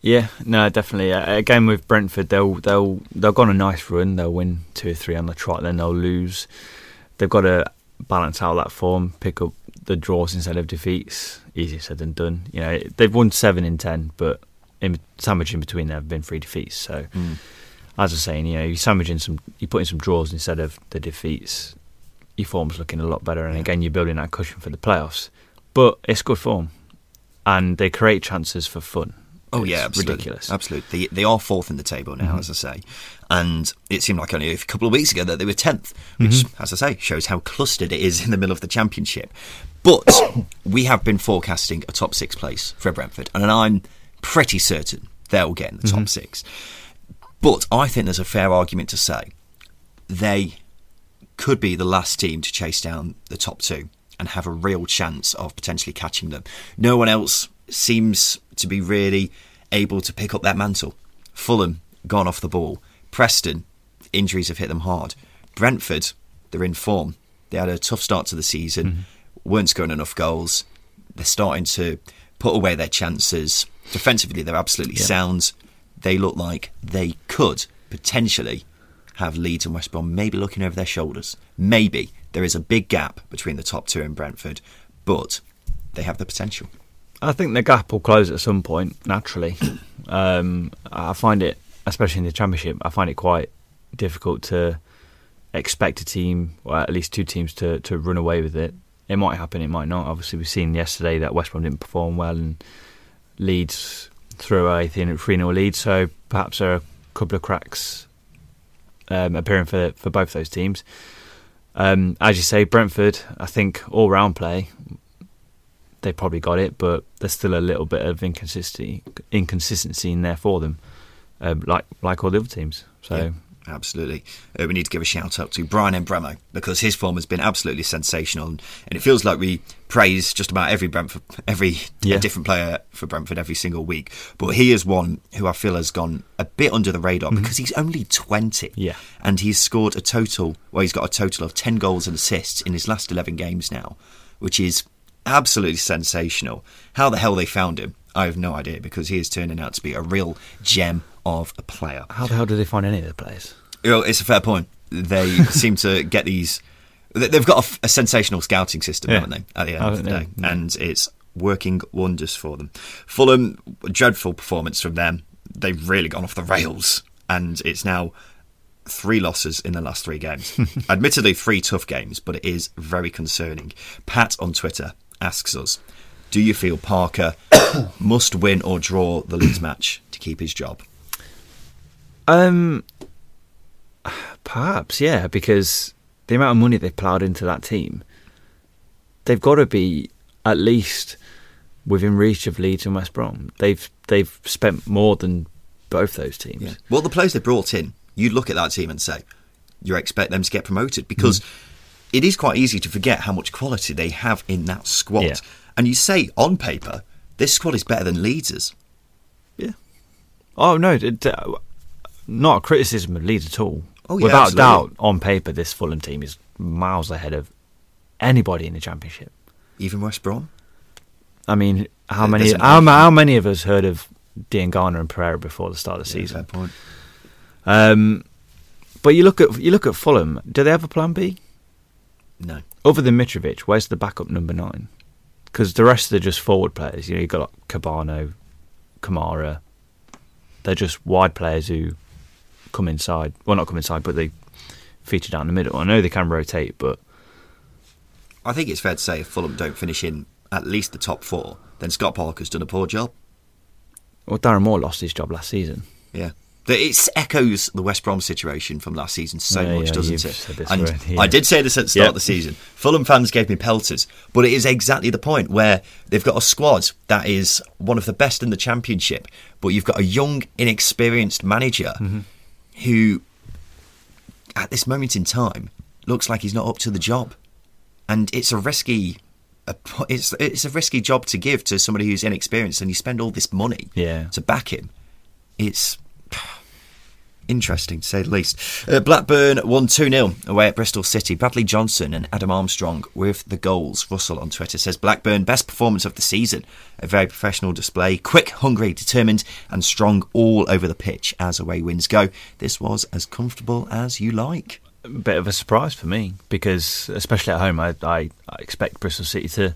Yeah, no, definitely. Uh, Again with Brentford, they'll they'll they'll go on a nice run. They'll win two or three on the trot, then they'll lose. They've got to balance out that form, pick up the draws instead of defeats. Easier said than done. You know, they've won seven in ten, but in, sandwich in between there have been three defeats. So, hmm. as I was saying, you know, you sandwich in some, you put in some draws instead of the defeats. Your form's looking a lot better, and again, you're building that cushion for the playoffs. But it's good form, and they create chances for fun. Oh It's yeah, absolutely. ridiculous. Absolutely, they, they are fourth in the table now, mm-hmm. as I say, and it seemed like only a couple of weeks ago that they were tenth, which, mm-hmm. as I say, shows how clustered it is in the middle of the championship. But we have been forecasting a top six place for Brentford, and I'm pretty certain they'll get in the top mm-hmm. six. But I think there's a fair argument to say they could be the last team to chase down the top two and have a real chance of potentially catching them. No one else seems to be really able to pick up that mantle. Fulham gone off the ball. Preston injuries have hit them hard. Brentford they're in form. They had a tough start to the season, mm-hmm. Weren't scoring enough goals. They're starting to put away their chances. Defensively, they're absolutely Yeah. sound. They look like they could potentially have Leeds and West Brom maybe looking over their shoulders. Maybe there is a big gap between the top two and Brentford, but they have the potential. I think the gap will close at some point naturally. um, I find it, especially in the championship, I find it quite difficult to expect a team, or at least two teams, to to run away with it. It might happen, it might not. Obviously, we've seen yesterday that West Brom didn't perform well, and Leeds through a 3 0 lead, so perhaps there are a couple of cracks um, appearing for for both those teams. Um, as you say, Brentford, I think all round play, they probably got it, but there's still a little bit of inconsistency inconsistency in there for them, um, like like all the other teams. So. Yeah. Absolutely. Uh, we need to give a shout out to Bryan Mbeumo because his form has been absolutely sensational. And, and, it feels like we praise just about every Brentford, every yeah. different player for Brentford every single week. But he is one who I feel has gone a bit under the radar mm-hmm. because he's only 20. Yeah. And he's scored a total, well, he's got a total of 10 goals and assists in his last 11 games now, which is absolutely sensational. How the hell they found him, I have no idea because he is turning out to be a real gem of a player. How the hell did they find any of the players? Well, it's a fair point. They seem to get these. They've got a, a sensational scouting system, yeah. haven't they? At the end of the day, know. and it's working wonders for them. Fulham, dreadful performance from them. They've really gone off the rails, and it's now three losses in the last three games. Admittedly, three tough games, but it is very concerning. Pat on Twitter asks us Do you feel Parker must win or draw the Leeds match to keep his job? Um, perhaps, yeah, because the amount of money they've ploughed into that team, they've got to be at least within reach of Leeds and West Brom. They've they've spent more than both those teams. Yeah. Well, the players they brought in, you look at that team and say, you expect them to get promoted because mm. it is quite easy to forget how much quality they have in that squad. Yeah. And you say on paper, this squad is better than Leeds's. Yeah. Oh no, it, uh, not a criticism of Leeds at all. Oh, yeah, Without absolutely. doubt, on paper, this Fulham team is miles ahead of anybody in the Championship. Even West Brom. I mean, how many? How, how, many of us heard of Diangana and Pereira before the start of the yeah, season? Fair point. Um, but you look at you look at Fulham. Do they have a plan B? No. Other than Mitrovic, where's the backup number nine? Because the rest are just forward players. You know, you've got like Kebano, Kamara. They're just wide players who come inside. Well, not come inside, but they feature down the middle. I know they can rotate, but I think it's fair to say if Fulham don't finish in at least the top four, then Scott Parker's done a poor job. Well, Darren Moore lost his job last season. Yeah. It echoes the West Brom situation from last season so yeah, much, yeah, doesn't it? And word, yeah. I did say this at the start yep. of the season. Fulham fans gave me pelters, but it is exactly the point where they've got a squad that is one of the best in the Championship, but you've got a young, inexperienced manager mm-hmm who, at this moment in time, looks like he's not up to the job, and it's a risky. It's it's a risky job to give to somebody who's inexperienced, and you spend all this money yeah. to back him. It's interesting to say the least. Uh, Blackburn won 2 0 away at Bristol City. Bradley Johnson and Adam Armstrong with the goals. Russell on Twitter says Blackburn, best performance of the season. A very professional display. Quick, hungry, determined, and strong all over the pitch as away wins go. This was as comfortable as you like. A bit of a surprise for me because, especially at home, I, I, I expect Bristol City to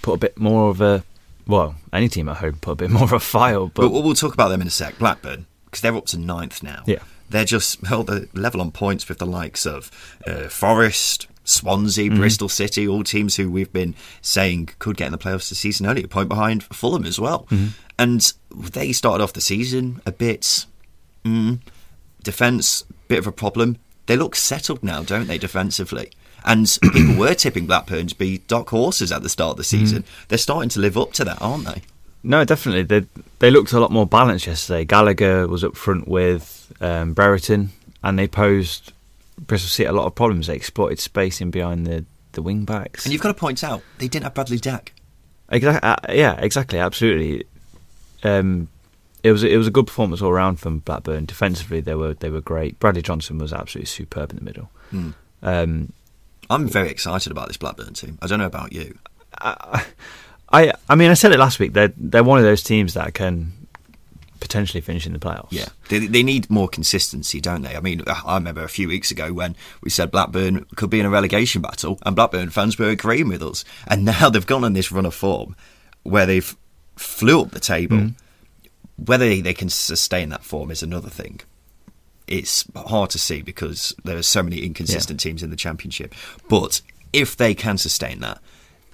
put a bit more of a well, any team at home put a bit more of a file. But, but we'll talk about them in a sec. Blackburn, because they're up to ninth now. Yeah. They're just well, they're level on points with the likes of uh, Forest, Swansea, mm-hmm. Bristol City, all teams who we've been saying could get in the playoffs this season, only a point behind Fulham as well. Mm-hmm. And they started off the season a bit mm, defence, bit of a problem. They look settled now, don't they, defensively? And people were tipping Blackburn to be dark horses at the start of the season. Mm-hmm. They're starting to live up to that, aren't they? No, definitely. They they looked a lot more balanced yesterday. Gallagher was up front with um, Brereton, and they posed Bristol City a lot of problems. They exploited space in behind the, the wing backs. And you've got to point out they didn't have Bradley Dack. Exactly. Uh, yeah, exactly. Absolutely. Um, it was it was a good performance all around from Blackburn. Defensively, they were they were great. Bradley Johnson was absolutely superb in the middle. Mm. Um, I'm very excited about this Blackburn team. I don't know about you. I, I I mean, I said it last week. They're they're one of those teams that can potentially finish in the playoffs. Yeah, they, they need more consistency, don't they? I mean, I remember a few weeks ago when we said Blackburn could be in a relegation battle, and Blackburn fans were agreeing with us. And now they've gone on this run of form where they've flew up the table. Mm. Whether they can sustain that form is another thing. It's hard to see because there are so many inconsistent yeah. teams in the championship. But if they can sustain that,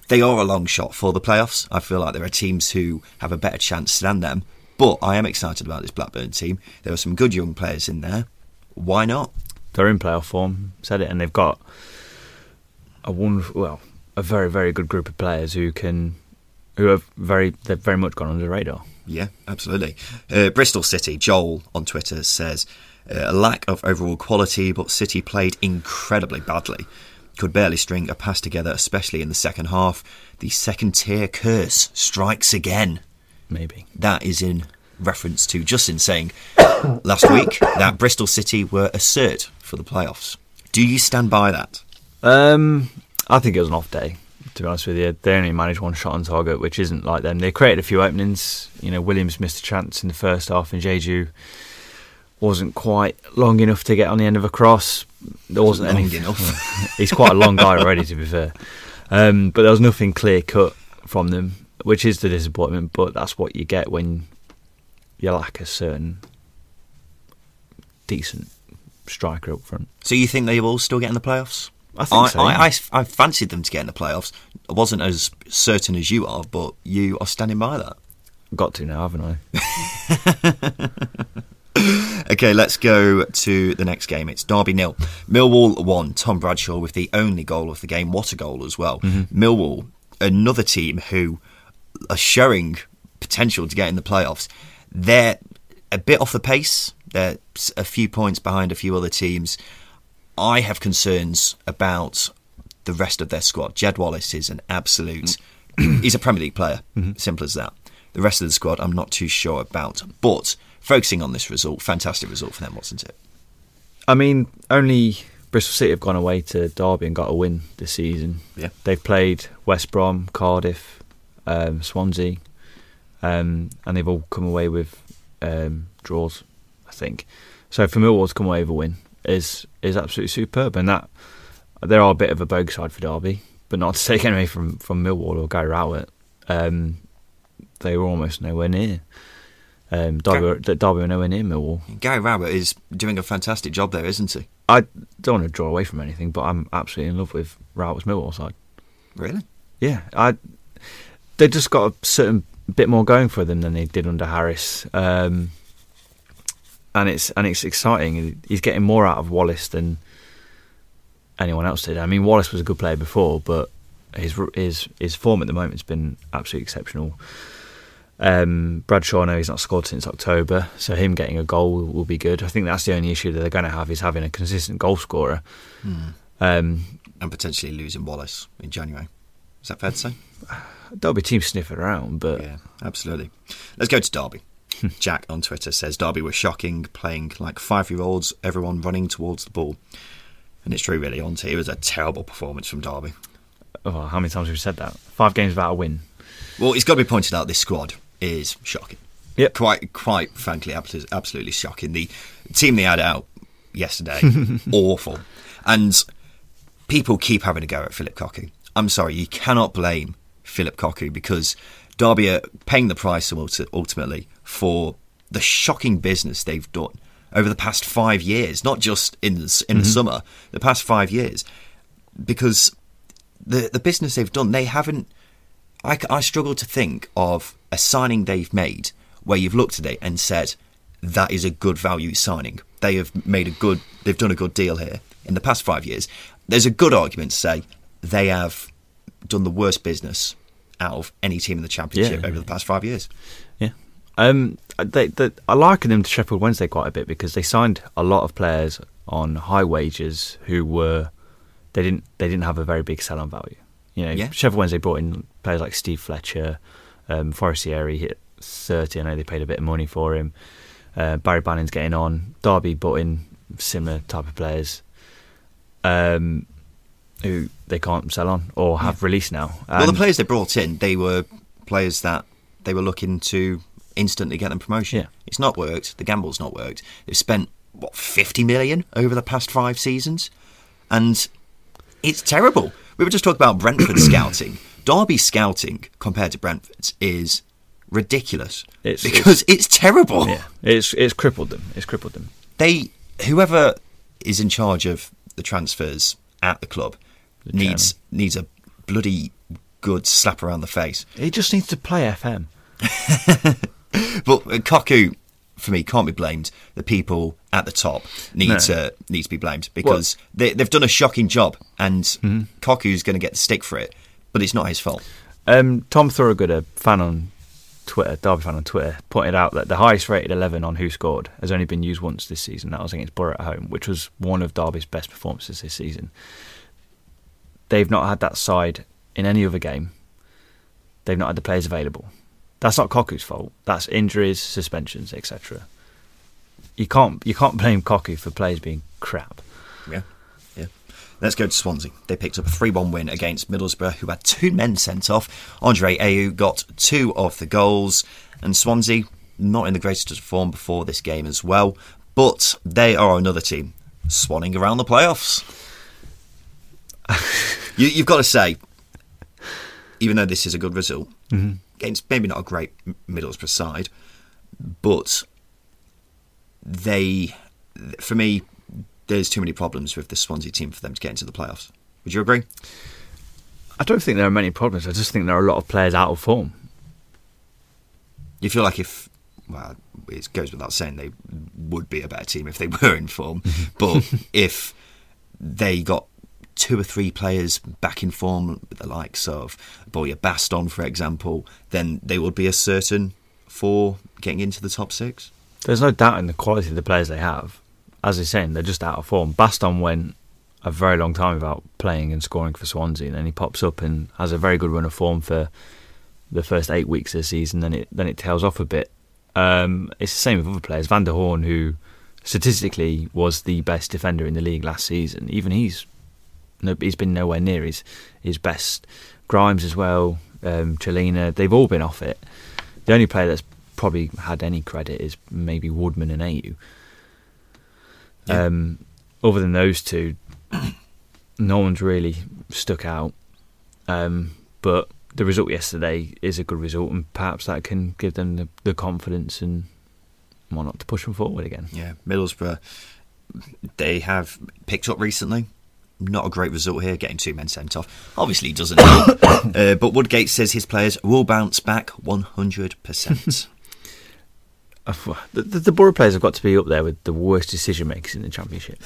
they are a long shot for the playoffs. I feel like there are teams who have a better chance than them, But I am excited about this Blackburn team. There are some good young players in there. Why not? They're in playoff form, said it, and they've got a wonderful, well, a very very good group of players who can, who have very they've very much gone under the radar. Yeah, absolutely. Uh, Bristol City, Joel on Twitter says uh, a lack of overall quality, but City played incredibly badly. Could barely string a pass together, especially in the second half. The second tier curse strikes again. Maybe That is in reference to Justin saying last week that Bristol City were a cert for the playoffs. Do you stand by that? Um, I think it was an off day. To be honest with you, they only managed one shot on target, which isn't like them. They created a few openings. You know, Williams missed a chance in the first half, and Diedhiou wasn't quite long enough to get on the end of a cross. There wasn't Long any enough. He's quite a long guy already, to be fair. Um, but there was nothing clear cut from them, which is the disappointment. But that's what you get when you lack a certain decent striker up front. So you think they will still get in the playoffs? I think so, I. I, I fancied them to get in the playoffs. I wasn't as certain as you are, but you are standing by that. Got to now, haven't I? Okay, let's go to the next game. It's Derby nil. Millwall won. Tom Bradshaw with the only goal of the game. What a goal as well. Mm-hmm. Millwall, another team who are showing potential to get in the playoffs. They're a bit off the pace. They're a few points behind a few other teams. I have concerns about the rest of their squad. Jed Wallace is an absolute. Mm. he's a Premier League player. Mm-hmm. Simple as that. The rest of the squad, I'm not too sure about. But focusing on this result, fantastic result for them, wasn't it? I mean, only Bristol City have gone away to Derby and got a win this season. Yeah. They've played West Brom, Cardiff, um, Swansea, um, and they've all come away with um, draws, I think. So for Millwall to come away with a win is is absolutely superb, and that they are a bit of a bogue side for Derby, but not to take anything from from Millwall or Gary Rowett. Um, they were almost nowhere near. Um, Derby, were, Derby were nowhere near Millwall. Gary Rowett is doing a fantastic job there, isn't he? I don't want to draw away from anything, but I'm absolutely in love with Rowett's Millwall side. Really? Yeah, I they just got a certain bit more going for them than they did under Harris, um, and it's and it's exciting. He's getting more out of Wallace than anyone else did. I mean, Wallace was a good player before, but his his his form at the moment has been absolutely exceptional. Um, Bradshaw, I know he's not scored since October, so him getting a goal will, will be good. I think that's the only issue that they're going to have is having a consistent goal scorer. Um, And potentially losing Wallace in January. Is that fair to say? there'll be teams sniffing around, but Yeah, absolutely. Let's go to Derby. Jack on Twitter says Derby were shocking, playing like five year olds, everyone running towards the ball. And it's true, really, on It was a terrible performance from Derby. oh, how many times have we said that? Five games without a win. Well, it's got to be pointed out this squad is shocking. Yep. Quite, quite frankly, absolutely shocking. The team they had out yesterday, awful. And people keep having a go at Philip Cocu. I'm sorry, you cannot blame Philip Cocu because Derby are paying the price ultimately for the shocking business they've done over the past five years, not just in the, in the mm-hmm. summer, the past five years, because the the business they've done, they haven't. I struggle to think of a signing they've made where you've looked at it and said that is a good value signing. They have made a good. They've done a good deal here in the past five years. There's a good argument to say they have done the worst business out of any team in the championship Yeah. over the past five years. Yeah. Um, they, they, I liken them to Sheffield Wednesday quite a bit because they signed a lot of players on high wages who were they didn't they didn't have a very big sell on value. You know, Yeah. Sheffield Wednesday brought in players like Steve Fletcher, um, Forestieri hit thirty. I know they paid a bit of money for him. Uh, Barry Bannan's getting on. Derby brought in similar type of players. Um, who they can't sell on or have released now. well, the players they brought in, they were players that they were looking to instantly get them promotion. Yeah. It's not worked. The gamble's not worked. They've spent what fifty million over the past five seasons, and it's terrible. We were just talking about Brentford scouting. Derby scouting compared to Brentford's is ridiculous It's- because it's, terrible. yeah, it's it's crippled them. It's crippled them. They whoever is in charge of the transfers at the club needs needs a bloody good slap around the face. He just needs to play FM. but uh, Cocu, for me, can't be blamed. The people at the top need No. to need to be blamed because they, they've done a shocking job, and Mm-hmm. Cocu's going to get the stick for it. But it's not his fault. Um, Tom Thorogood, a fan on Twitter, Derby fan on Twitter, pointed out that the highest rated 11 on Who Scored has only been used once this season. That was against Boro at home, which was one of Derby's best performances this season. They've not had that side in any other game. They've not had the players available. That's not Cocu's fault. That's injuries, suspensions, etc. You can't you can't blame Cocu for players being crap. Yeah. Let's go to Swansea. They picked up a 3 1 win against Middlesbrough, who had two men sent off. Andre Ayew got two of the goals, and Swansea not in the greatest of form before this game as well. But they are another team swanning around the playoffs. you, you've got to say, even though this is a good result, mm-hmm. against maybe not a great Middlesbrough side, but they, for me, there's too many problems with the Swansea team for them to get into the playoffs. Would you agree? I don't think there are many problems. I just think there are a lot of players out of form. You feel like if, well, it goes without saying they would be a better team if they were in form, but if they got two or three players back in form, with the likes of Borja Baston, for example, then they would be a certain for getting into the top six. There's no doubt in the quality of the players they have. As you're saying, they're just out of form. Baston went a very long time without playing and scoring for Swansea, and then he pops up and has a very good run of form for the first eight weeks of the season. Then it then it tails off a bit. Um, it's the same with other players. Van der Hoorn, who statistically was the best defender in the league last season, even he's no, he's been nowhere near his his best. Grimes as well, um, Celina, they've all been off it. The only player that's probably had any credit is maybe Woodman and Ayew. Yeah. Um, other than those two, no one's really stuck out. Um, but the result yesterday is a good result, and perhaps that can give them the, the confidence and why not to push them forward again. Yeah, Middlesbrough, they have picked up recently. Not a great result here, getting two men sent off. Obviously, doesn't help. uh, but Woodgate says his players will bounce back 100%. The, the, Boro players have got to be up there with the worst decision makers in the Championship.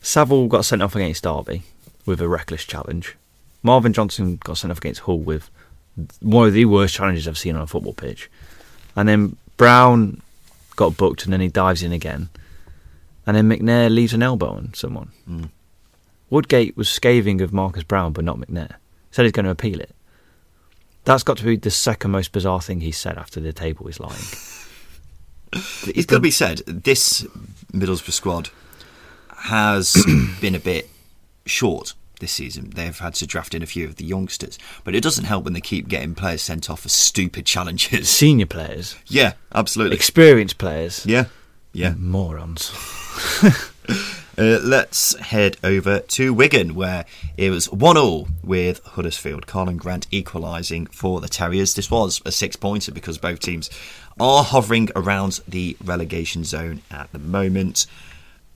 Saville got sent off against Derby with a reckless challenge. Marvin Johnson got sent off against Hull with one of the worst challenges I've seen on a football pitch. And then Browne got booked and then he dives in again. And then McNair leaves an elbow on someone. Mm. Woodgate was scathing of Marcus Browne but not McNair. Said he's going to appeal it. That's got to be the second most bizarre thing he said after the table is lying. it's got to be said, this Middlesbrough squad has been a bit short this season. They've had to draft in a few of the youngsters. But it doesn't help when they keep getting players sent off for stupid challenges. Senior players, Yeah, absolutely. experienced players, Yeah, yeah. morons. Uh, let's head over to Wigan, where it was 1 0 with Huddersfield. Karlan Grant equalising for the Terriers. This was a six pointer because both teams are hovering around the relegation zone at the moment.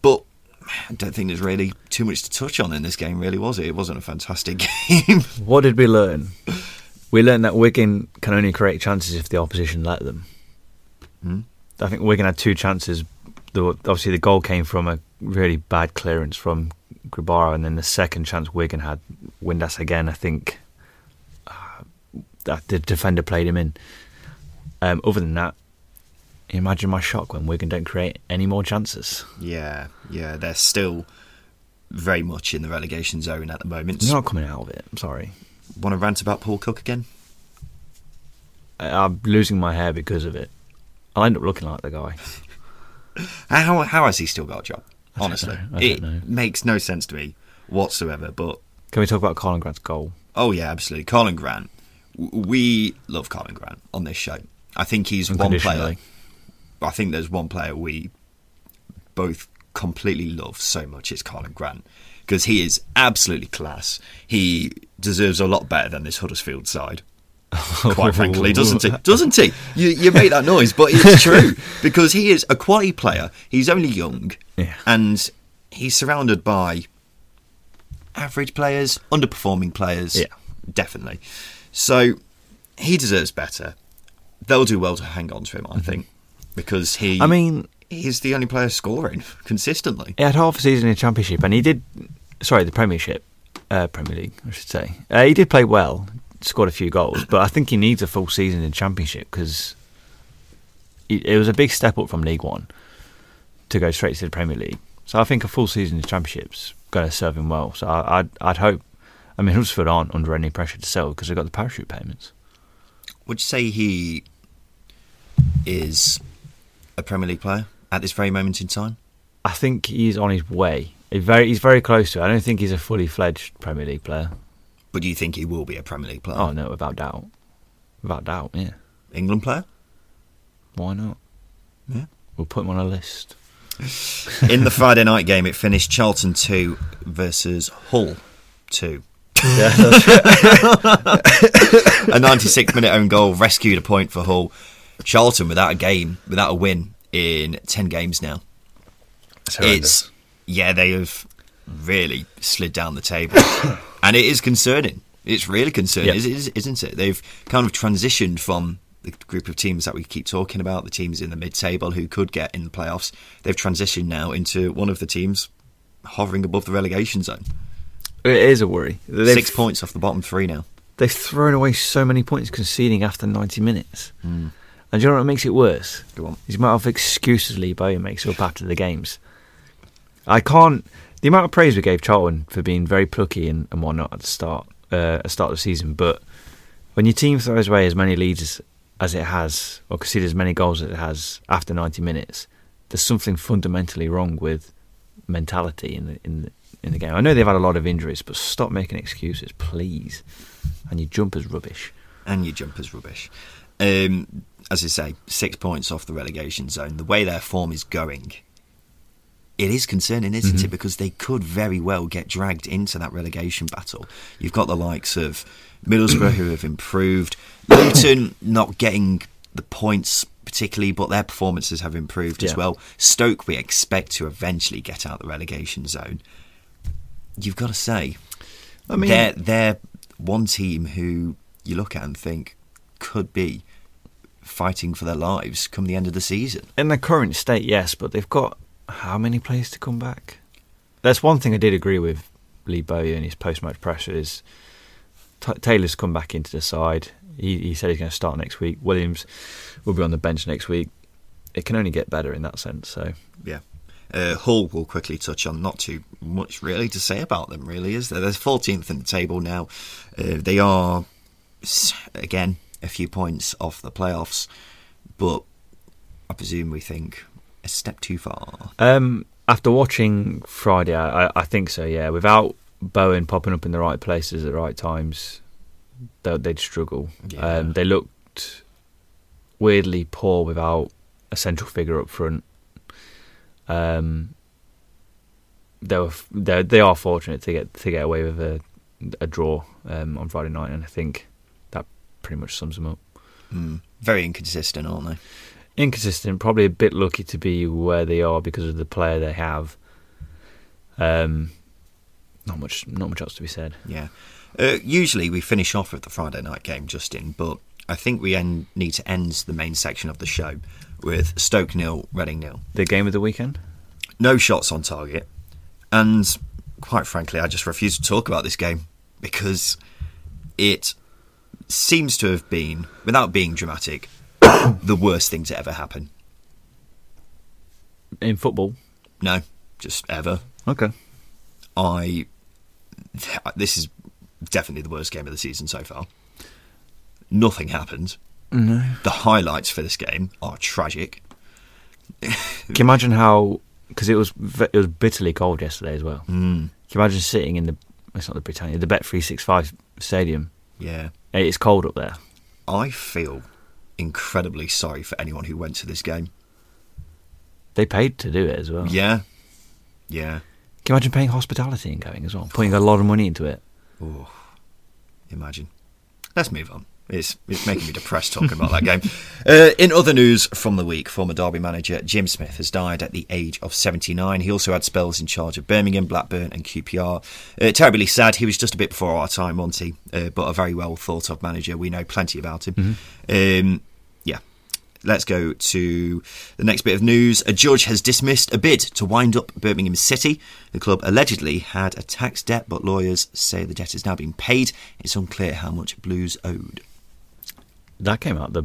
But I don't think there's really too much to touch on in this game, really, was it? It wasn't a fantastic game. What did we learn? We learned that Wigan can only create chances if the opposition let them. Hmm? I think Wigan had two chances. The, obviously, the goal came from a really bad clearance from Grabara, and then the second chance Wigan had, Windass again. I think uh, that the defender played him in. Um, other than that, imagine my shock when Wigan don't create any more chances. yeah, yeah, they're still very much in the relegation zone at the moment. They're not coming out of it. I'm sorry. Want to rant about Paul Cook again? I- I'm losing my hair because of it. I'll end up looking like the guy. How how has he still got a job? Honestly, know. I don't it know. makes no sense to me whatsoever. But Can we talk about Karlan Grant's goal? oh yeah, absolutely, Karlan Grant. We love Karlan Grant on this show. I think he's one player. I think there's one player we both completely love so much. It's Karlan Grant because he is absolutely class. He deserves a lot better than this Huddersfield side. Quite frankly, doesn't he? Doesn't he? You, you make that noise, but it's true because he is a quality player. He's only young, Yeah. and he's surrounded by average players, underperforming players. Yeah. definitely. So he deserves better. they'll do well to hang on to him. I think because he. I mean, he's the only player scoring consistently. he had half a season in the Championship, and he did. Sorry, the Premiership, uh, Premier League, I should say. Uh, he did play well, scored a few goals, but I think he needs a full season in Championship because it, it was a big step up from League One to go straight to the Premier League. So I think a full season in the Championship's going to serve him well. So I, I'd, I'd hope. I mean, Huddersfield aren't under any pressure to sell because they've got the parachute payments. Would you say he is a Premier League player at this very moment in time? I think he's on his way. He's very, he's very close to it. I don't think he's a fully fledged Premier League player. But do you think he will be a Premier League player? Oh no, without doubt, without doubt. Yeah, England player? why not? Yeah. We'll put him on a list. In the Friday night game, it finished Charlton 2 versus Hull 2. Yeah, a 96 minute own goal rescued a point for Hull. Charlton without a game, without a win in 10 games now. It's yeah, they have really slid down the table, and it is concerning. It's really concerning, is- isn't it? They've kind of transitioned from the group of teams that we keep talking about, the teams in the mid-table who could get in the playoffs. They've transitioned now into one of the teams hovering above the relegation zone. it is a worry. They've, Six points off the bottom three now. They've thrown away so many points conceding after 90 minutes. Hmm. And do you know what makes it worse? Go on. Is the amount of excuses Lee Bowyer makes up after the games. I can't. The amount of praise we gave Charlton for being very plucky and, and whatnot at the start, uh, at start of the season, but when your team throws away as many leads as, as it has, or concedes as many goals as it has after 90 minutes, there's something fundamentally wrong with mentality in the in the, in the game. I know they've had a lot of injuries, but stop making excuses, please. And your jumper's rubbish. and your jumper's rubbish. Um, as I say, six points off the relegation zone. The way their form is going, it is concerning, isn't it? Mm-hmm. Because they could very well get dragged into that relegation battle. You've got the likes of Middlesbrough who have improved, Luton not getting the points particularly, but their performances have improved as well. Stoke we expect to eventually get out the relegation zone. You've got to say, I mean, they're they're one team who you look at and think could be fighting for their lives come the end of the season. in their current state, yes, but they've got how many players to come back? That's one thing I did agree with Lee Bowyer and his post-match pressure is T- Taylor's come back into the side. He, he said he's going to start next week. Williams will be on the bench next week. It can only get better in that sense. So Yeah. Uh, Hull will quickly touch on. Not too much really to say about them, really, is there? They're 14th in the table now. Uh, they are, again, a few points off the playoffs, but I presume we think a step too far. um, after watching Friday, I, I- think so. Yeah, without Bowen popping up in the right places at the right times, they, they'd struggle. Yeah. Um, they looked weirdly poor without a central figure up front. Um, they were they they are fortunate to get to get away with a a draw um, on Friday night, and I think that pretty much sums them up. Mm. Very inconsistent, aren't they? Inconsistent, probably a bit lucky to be where they are because of the player they have. Um, not much, not much else to be said. Yeah. Uh, usually we finish off with the Friday night game, Justin, but I think we end, need to end the main section of the show with Stoke nil, Reading nil. The game of the weekend. No shots on target, and quite frankly, I just refuse to talk about this game because it seems to have been, without being dramatic, the worst thing to ever happen. in football. No, just ever. Okay. I. This is definitely the worst game of the season so far. Nothing happened. No. The highlights for this game are tragic. Can you imagine how? Because it was it was bitterly cold yesterday as well. Mm, Can you imagine sitting in the? It's not the Britannia, the Bet three six five stadium. yeah. It's cold up there. I feel incredibly sorry for anyone who went to this game. They paid to do it as well. Yeah. Yeah. Can you imagine paying hospitality and going as well, putting a lot of money into it? Oh, imagine. Let's move on. It's, it's making me depressed talking about that game. Uh, in other news from the week, former Derby manager Jim Smith has died at the age of 79. He also had spells in charge of Birmingham, Blackburn, and QPR. Uh, terribly sad. He was just a bit before our time, he? Uh, but a very well thought of manager. We know plenty about him. Um, yeah, let's go to the next bit of news. A judge has dismissed a bid to wind up Birmingham City. The club allegedly had a tax debt, but lawyers say the debt has now been paid. It's unclear how much Blues owed. That came out the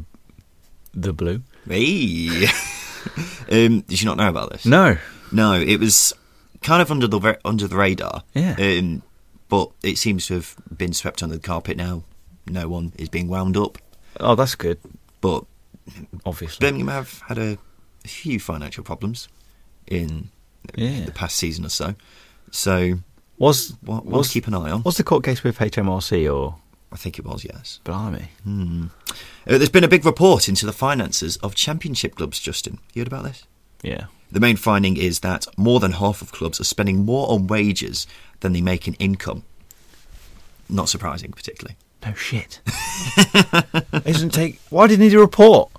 the blue. Hey. um, did you not know about this? No. No, it was kind of under the under the radar. Yeah. Um, but it seems to have been swept under the carpet now. No one is being wound up. Oh, that's good. But Obviously. Birmingham have had a few financial problems in Yeah. the past season or so. So Was one was keep an eye on. was the court case with HMRC or I think it was, yes. blimey? Uh, there's been a big report into the finances of championship clubs, Justin. You heard about this? Yeah. The main finding is that more than half of clubs are spending more on wages than they make in income. Not surprising, particularly. No shit. Isn't take. Why did he need a report?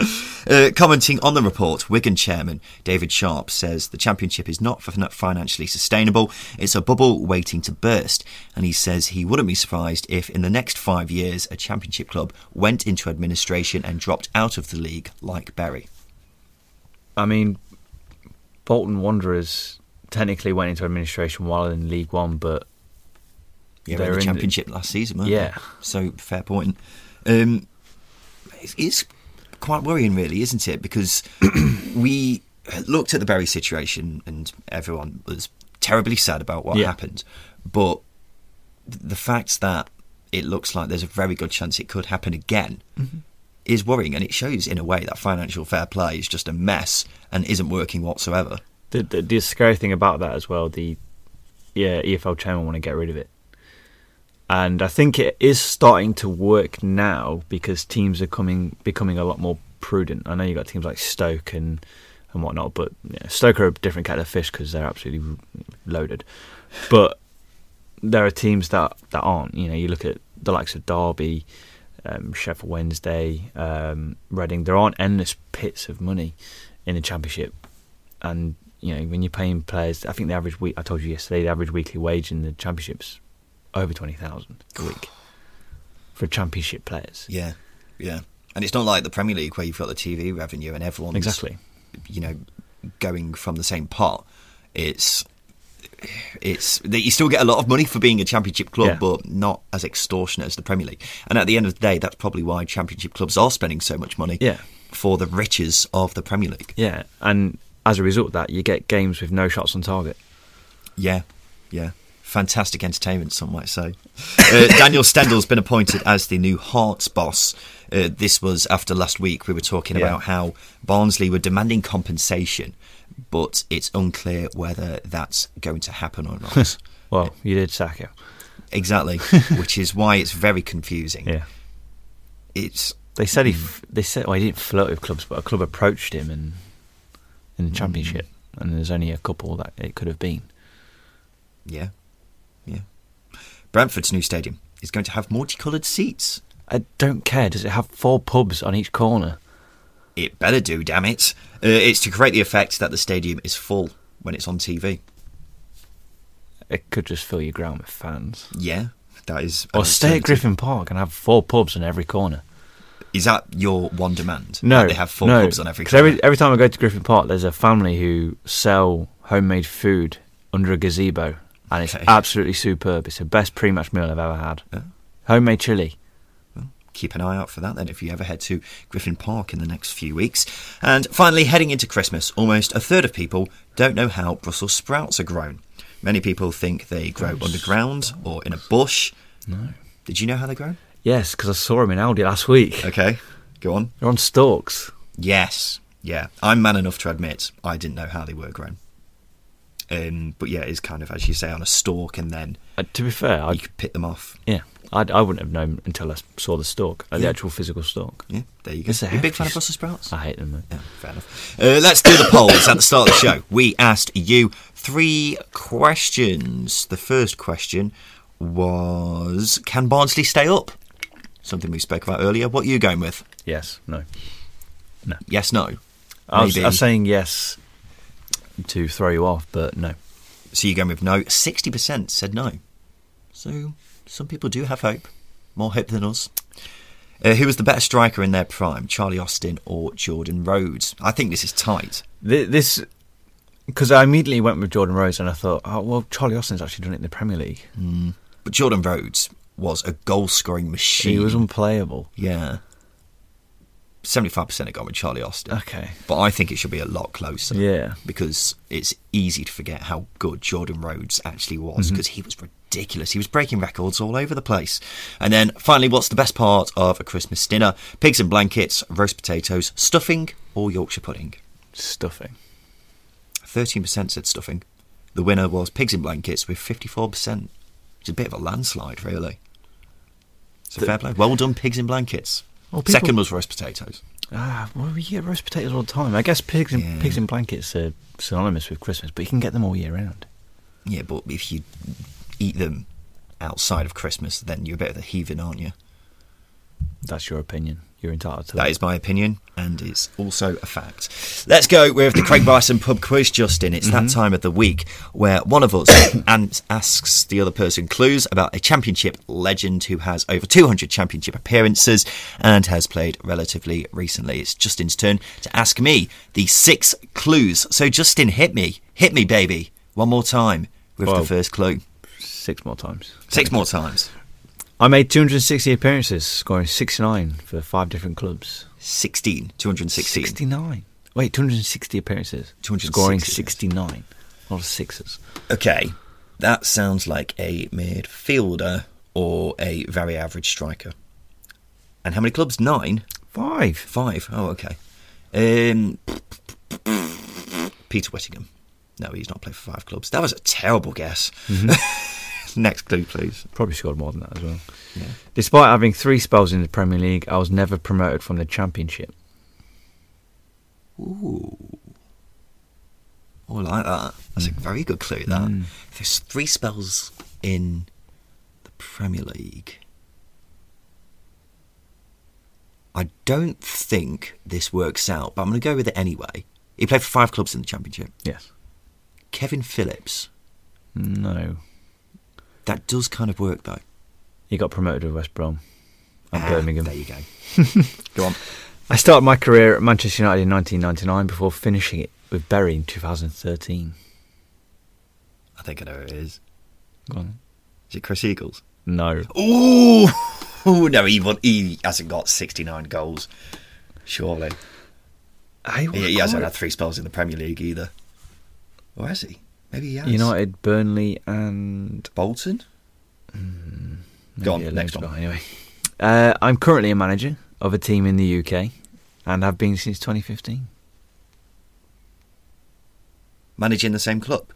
Uh, commenting on the report, Wigan chairman David Sharpe says the championship is not financially sustainable. It's a bubble waiting to burst. And he says he wouldn't be surprised if, in the next five years, a championship club went into administration and dropped out of the league like Bury. I mean, Bolton Wanderers technically went into administration while in League One, but Yeah, They're in the in- championship last season, weren't Yeah. they? So fair point. Um, it's, it's quite worrying, really, isn't it? Because we looked at the Bury situation, and everyone was terribly sad about what Yeah. happened. But the fact that it looks like there's a very good chance it could happen again Mm-hmm. is worrying, and it shows in a way that financial fair play is just a mess and isn't working whatsoever. the, the the scary thing about that as well, the yeah EFL chairman want to get rid of it, and I think it is starting to work now because teams are coming becoming a lot more prudent. I know you have got teams like Stoke and and whatnot, but yeah, Stoke are a different kettle of fish because they're absolutely loaded. But there are teams that that aren't. You know, you look at the likes of Derby, um, Sheffield Wednesday, um, Reading. There aren't endless pits of money in the Championship, and you know when you're paying players, I think the average week. I told you yesterday, the average weekly wage in the Championship's over twenty thousand a week for Championship players. Yeah, yeah. And it's not like the Premier League where you've got the TV revenue and everyone's Exactly. you know, going from the same pot. It's it's that you still get a lot of money for being a championship club, Yeah. but not as extortionate as the Premier League. And at the end of the day, that's probably why championship clubs are spending so much money. Yeah. For the riches of the Premier League. Yeah, and as a result of that, you get games with no shots on target. Yeah, yeah. Fantastic entertainment, some might say. Uh, Daniel Stendel's been appointed as the new Hearts boss. Uh, this was after last week we were talking Yeah. about how Barnsley were demanding compensation, but it's unclear whether that's going to happen or not. Well, you did sack him. exactly, which is why it's very confusing. Yeah. It's They said he. F- they said well, he didn't flirt with clubs, but a club approached him and in the championship, and there's only a couple that it could have been. yeah. Brentford's new stadium is going to have multicoloured seats. I don't care. Does it have four pubs on each corner? It better do, damn it. Uh, it's to create the effect that the stadium is full when it's on TV. It could just fill your ground with fans. Yeah, that is. Or stay at. Griffin Park and have four pubs on every corner. Is that your one demand? No, That they have four no, pubs on every 'cause corner. every every time I go to Griffin Park, there's a family who sell homemade food under a gazebo, and it's Okay. absolutely superb. It's the best pre-match meal I've ever had. Yeah. Homemade chili. Keep an eye out for that then if you ever head to Griffin Park in the next few weeks. And finally, heading into Christmas, almost a third of people don't know how Brussels sprouts are grown. Many people think they grow underground or in a bush. No. Did you know how they grow? Yes, because I saw them in Aldi last week. Okay, go on. They're on stalks. Yes, yeah. I'm man enough to admit I didn't know how they were grown. Um, but yeah, it's kind of as you say on a stalk, and then Uh, to be fair, I you could pick them off. yeah, I, I wouldn't have known until I saw the stalk, uh, the actual physical stalk. Yeah, there you go. It's a You big fan of Brussels sprouts? I hate them. Though. Yeah, fair enough. Uh, let's do the polls at the start of the show. We asked you three questions. The first question was Can Barnsley stay up? Something we spoke about earlier. What are you going with? Yes, no. No. Yes, no. I was, I was saying yes to throw you off, but no. So you're going with no. 60% said no. So some people do have hope. More hope than us. Uh, who was the better striker in their prime, Charlie Austin or Jordan Rhodes? I think this is tight. This because I immediately went with Jordan Rhodes, and I thought, oh well, Charlie Austin's actually done it in the Premier League. But Jordan Rhodes was a goal scoring machine. He was unplayable. yeah. 75% have gone with Charlie Austin. Okay. But I think it should be a lot closer. Yeah. Because it's easy to forget how good Jordan Rhodes actually was mm-hmm. because he was ridiculous. He was breaking records all over the place. And then finally, what's the best part of a Christmas dinner? Pigs and blankets, roast potatoes, stuffing, or Yorkshire pudding? Stuffing. 13% said stuffing. The winner was pigs in blankets with 54%. It's a bit of a landslide, really. So fair play. Well done, pigs in blankets. Well, people- Second was roast potatoes. Ah, well, we get roast potatoes all the time. I guess pigs and Yeah. pigs in blankets are synonymous with Christmas, but you can get them all year round. Yeah, but if you eat them outside of Christmas, then you're a bit of a heathen, aren't you? That's your opinion. You're entitled to That is my opinion, and it's also a fact. Let's go with the Craig Bryson pub quiz, Justin. It's that mhm. time of the week where one of us and asks the other person clues about a championship legend who has over 200 championship appearances and has played relatively recently. It's Justin's turn to ask me the six clues. So, Justin, hit me. Hit me, baby. One more time with Well, the first clue. Six more times. Six more times. I made 260 appearances, scoring 69 for five different clubs. 16. 216. 69. Wait, 260 appearances. 260, Scoring 69. A lot of sixes. Okay, that sounds like a midfielder or a very average striker. And how many clubs? Nine? Five. Five. Oh, okay. Um, Peter Whittingham. No, he's not played for five clubs. That was a terrible guess. Next clue, please. Probably scored more than that as well. Yeah. Despite having three spells in the Premier League, I was never promoted from the Championship. Ooh. Oh, I like that. That's a very good clue, that. Mm. There's three spells in the Premier League. I don't think this works out, but I'm going to go with it anyway. He played for five clubs in the Championship. Yes. Kevin Phillips. No. That does kind of work, though. He got promoted to West Brom and Ah, Birmingham. There you go. go on. I started my career at Manchester United in 1999 before finishing it with Bury in 2013. I think I know who it is. Go on. Is it Chris Eagles? No. Ooh! Ooh, no, he, won, he hasn't got 69 goals. Surely. He, he hasn't had three spells in the Premier League either. Or has he? Maybe he has. United, Burnley, and Bolton? maybe Go on, next one. Anyway, uh, I'm currently a manager of a team in the UK, and have been since 2015. Managing the same club?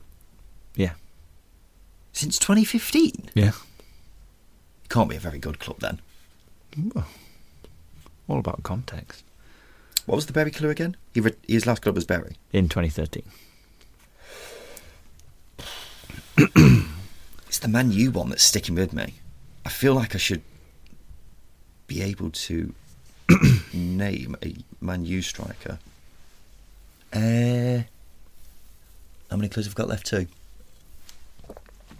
Yeah. Since 2015? Yeah. Can't be a very good club then. All about context. What was the Bury clue again? He re- his last club was Bury. In 2013. It's the Man U one that's sticking with me. I feel like I should be able to name a Man U striker. Uh, how many clues have I got left? 2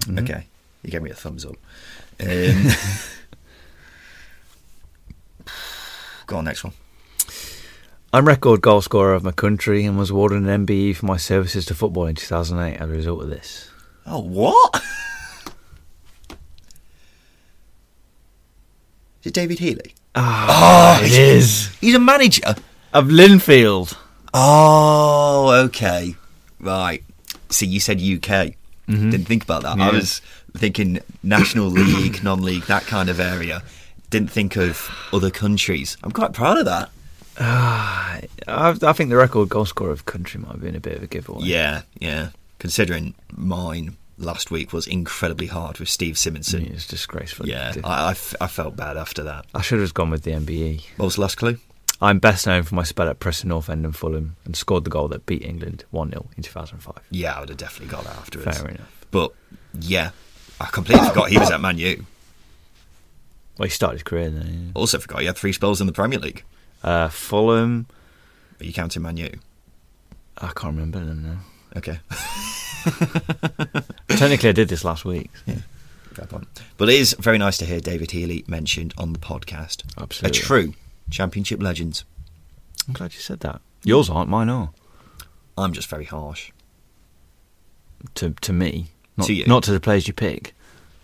Mhm. Okay, you gave me a thumbs up. Um, go on, next one. I'm record goal scorer of my country and was awarded an MBE for my services to football in 2008 as a result of this. Oh, what? Is it David Healy? Ah, it is. He's a manager. Of Linfield. Oh, okay. Right. See, you said UK. Mhm. Didn't think about that. I was thinking National League, non league, that kind of area. Didn't think of other countries. I'm quite proud of that. Ah, I, I think the record goal scorer of country might have been a bit of a giveaway. Yeah, yeah. Considering mine last week was incredibly hard with Steve Simonsen. It's disgraceful. Yeah, I, I f- I felt bad after that. I should have gone with the MBE. What was the last clue? I'm best known for my spell at Preston North End and Fulham and scored the goal that beat England 1 0 in 2005. Yeah, I would have definitely got that afterwards. Fair enough. But yeah, I completely forgot he was at Man U. Well, he started his career there. Also forgot he had three spells in the Premier League. Uh, Fulham, Are you counting Man U? I can't remember them now. Okay. Technically, I did this last week. Yeah. Fair point. But it is very nice to hear David Healy mentioned on the podcast. Absolutely. A true championship legend. I'm glad you said that. Yours aren't, mine are. I'm just very harsh. To to me, not To you. not to the players you pick.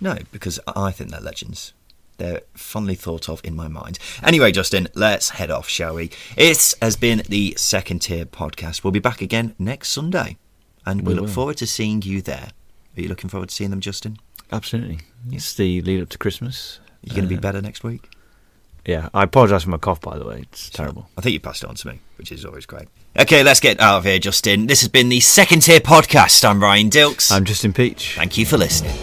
No, because I think they're legends. They're fondly thought of in my mind. Anyway, Justin, let's head off, shall we? It has been the second tier podcast. We'll be back again next Sunday, and we, we look will. forward to seeing you there. Are you looking forward to seeing them, Justin? Absolutely. Yeah. It's the lead up to Christmas. You're uh, going to be better next week. Yeah, I apologise for my cough, by the way. It's sure. terrible. I think you passed it on to me, which is always great. Okay, let's get out of here, Justin. This has been the second tier podcast. I'm Ryan Dilks. I'm Justin Peach. Thank you for listening.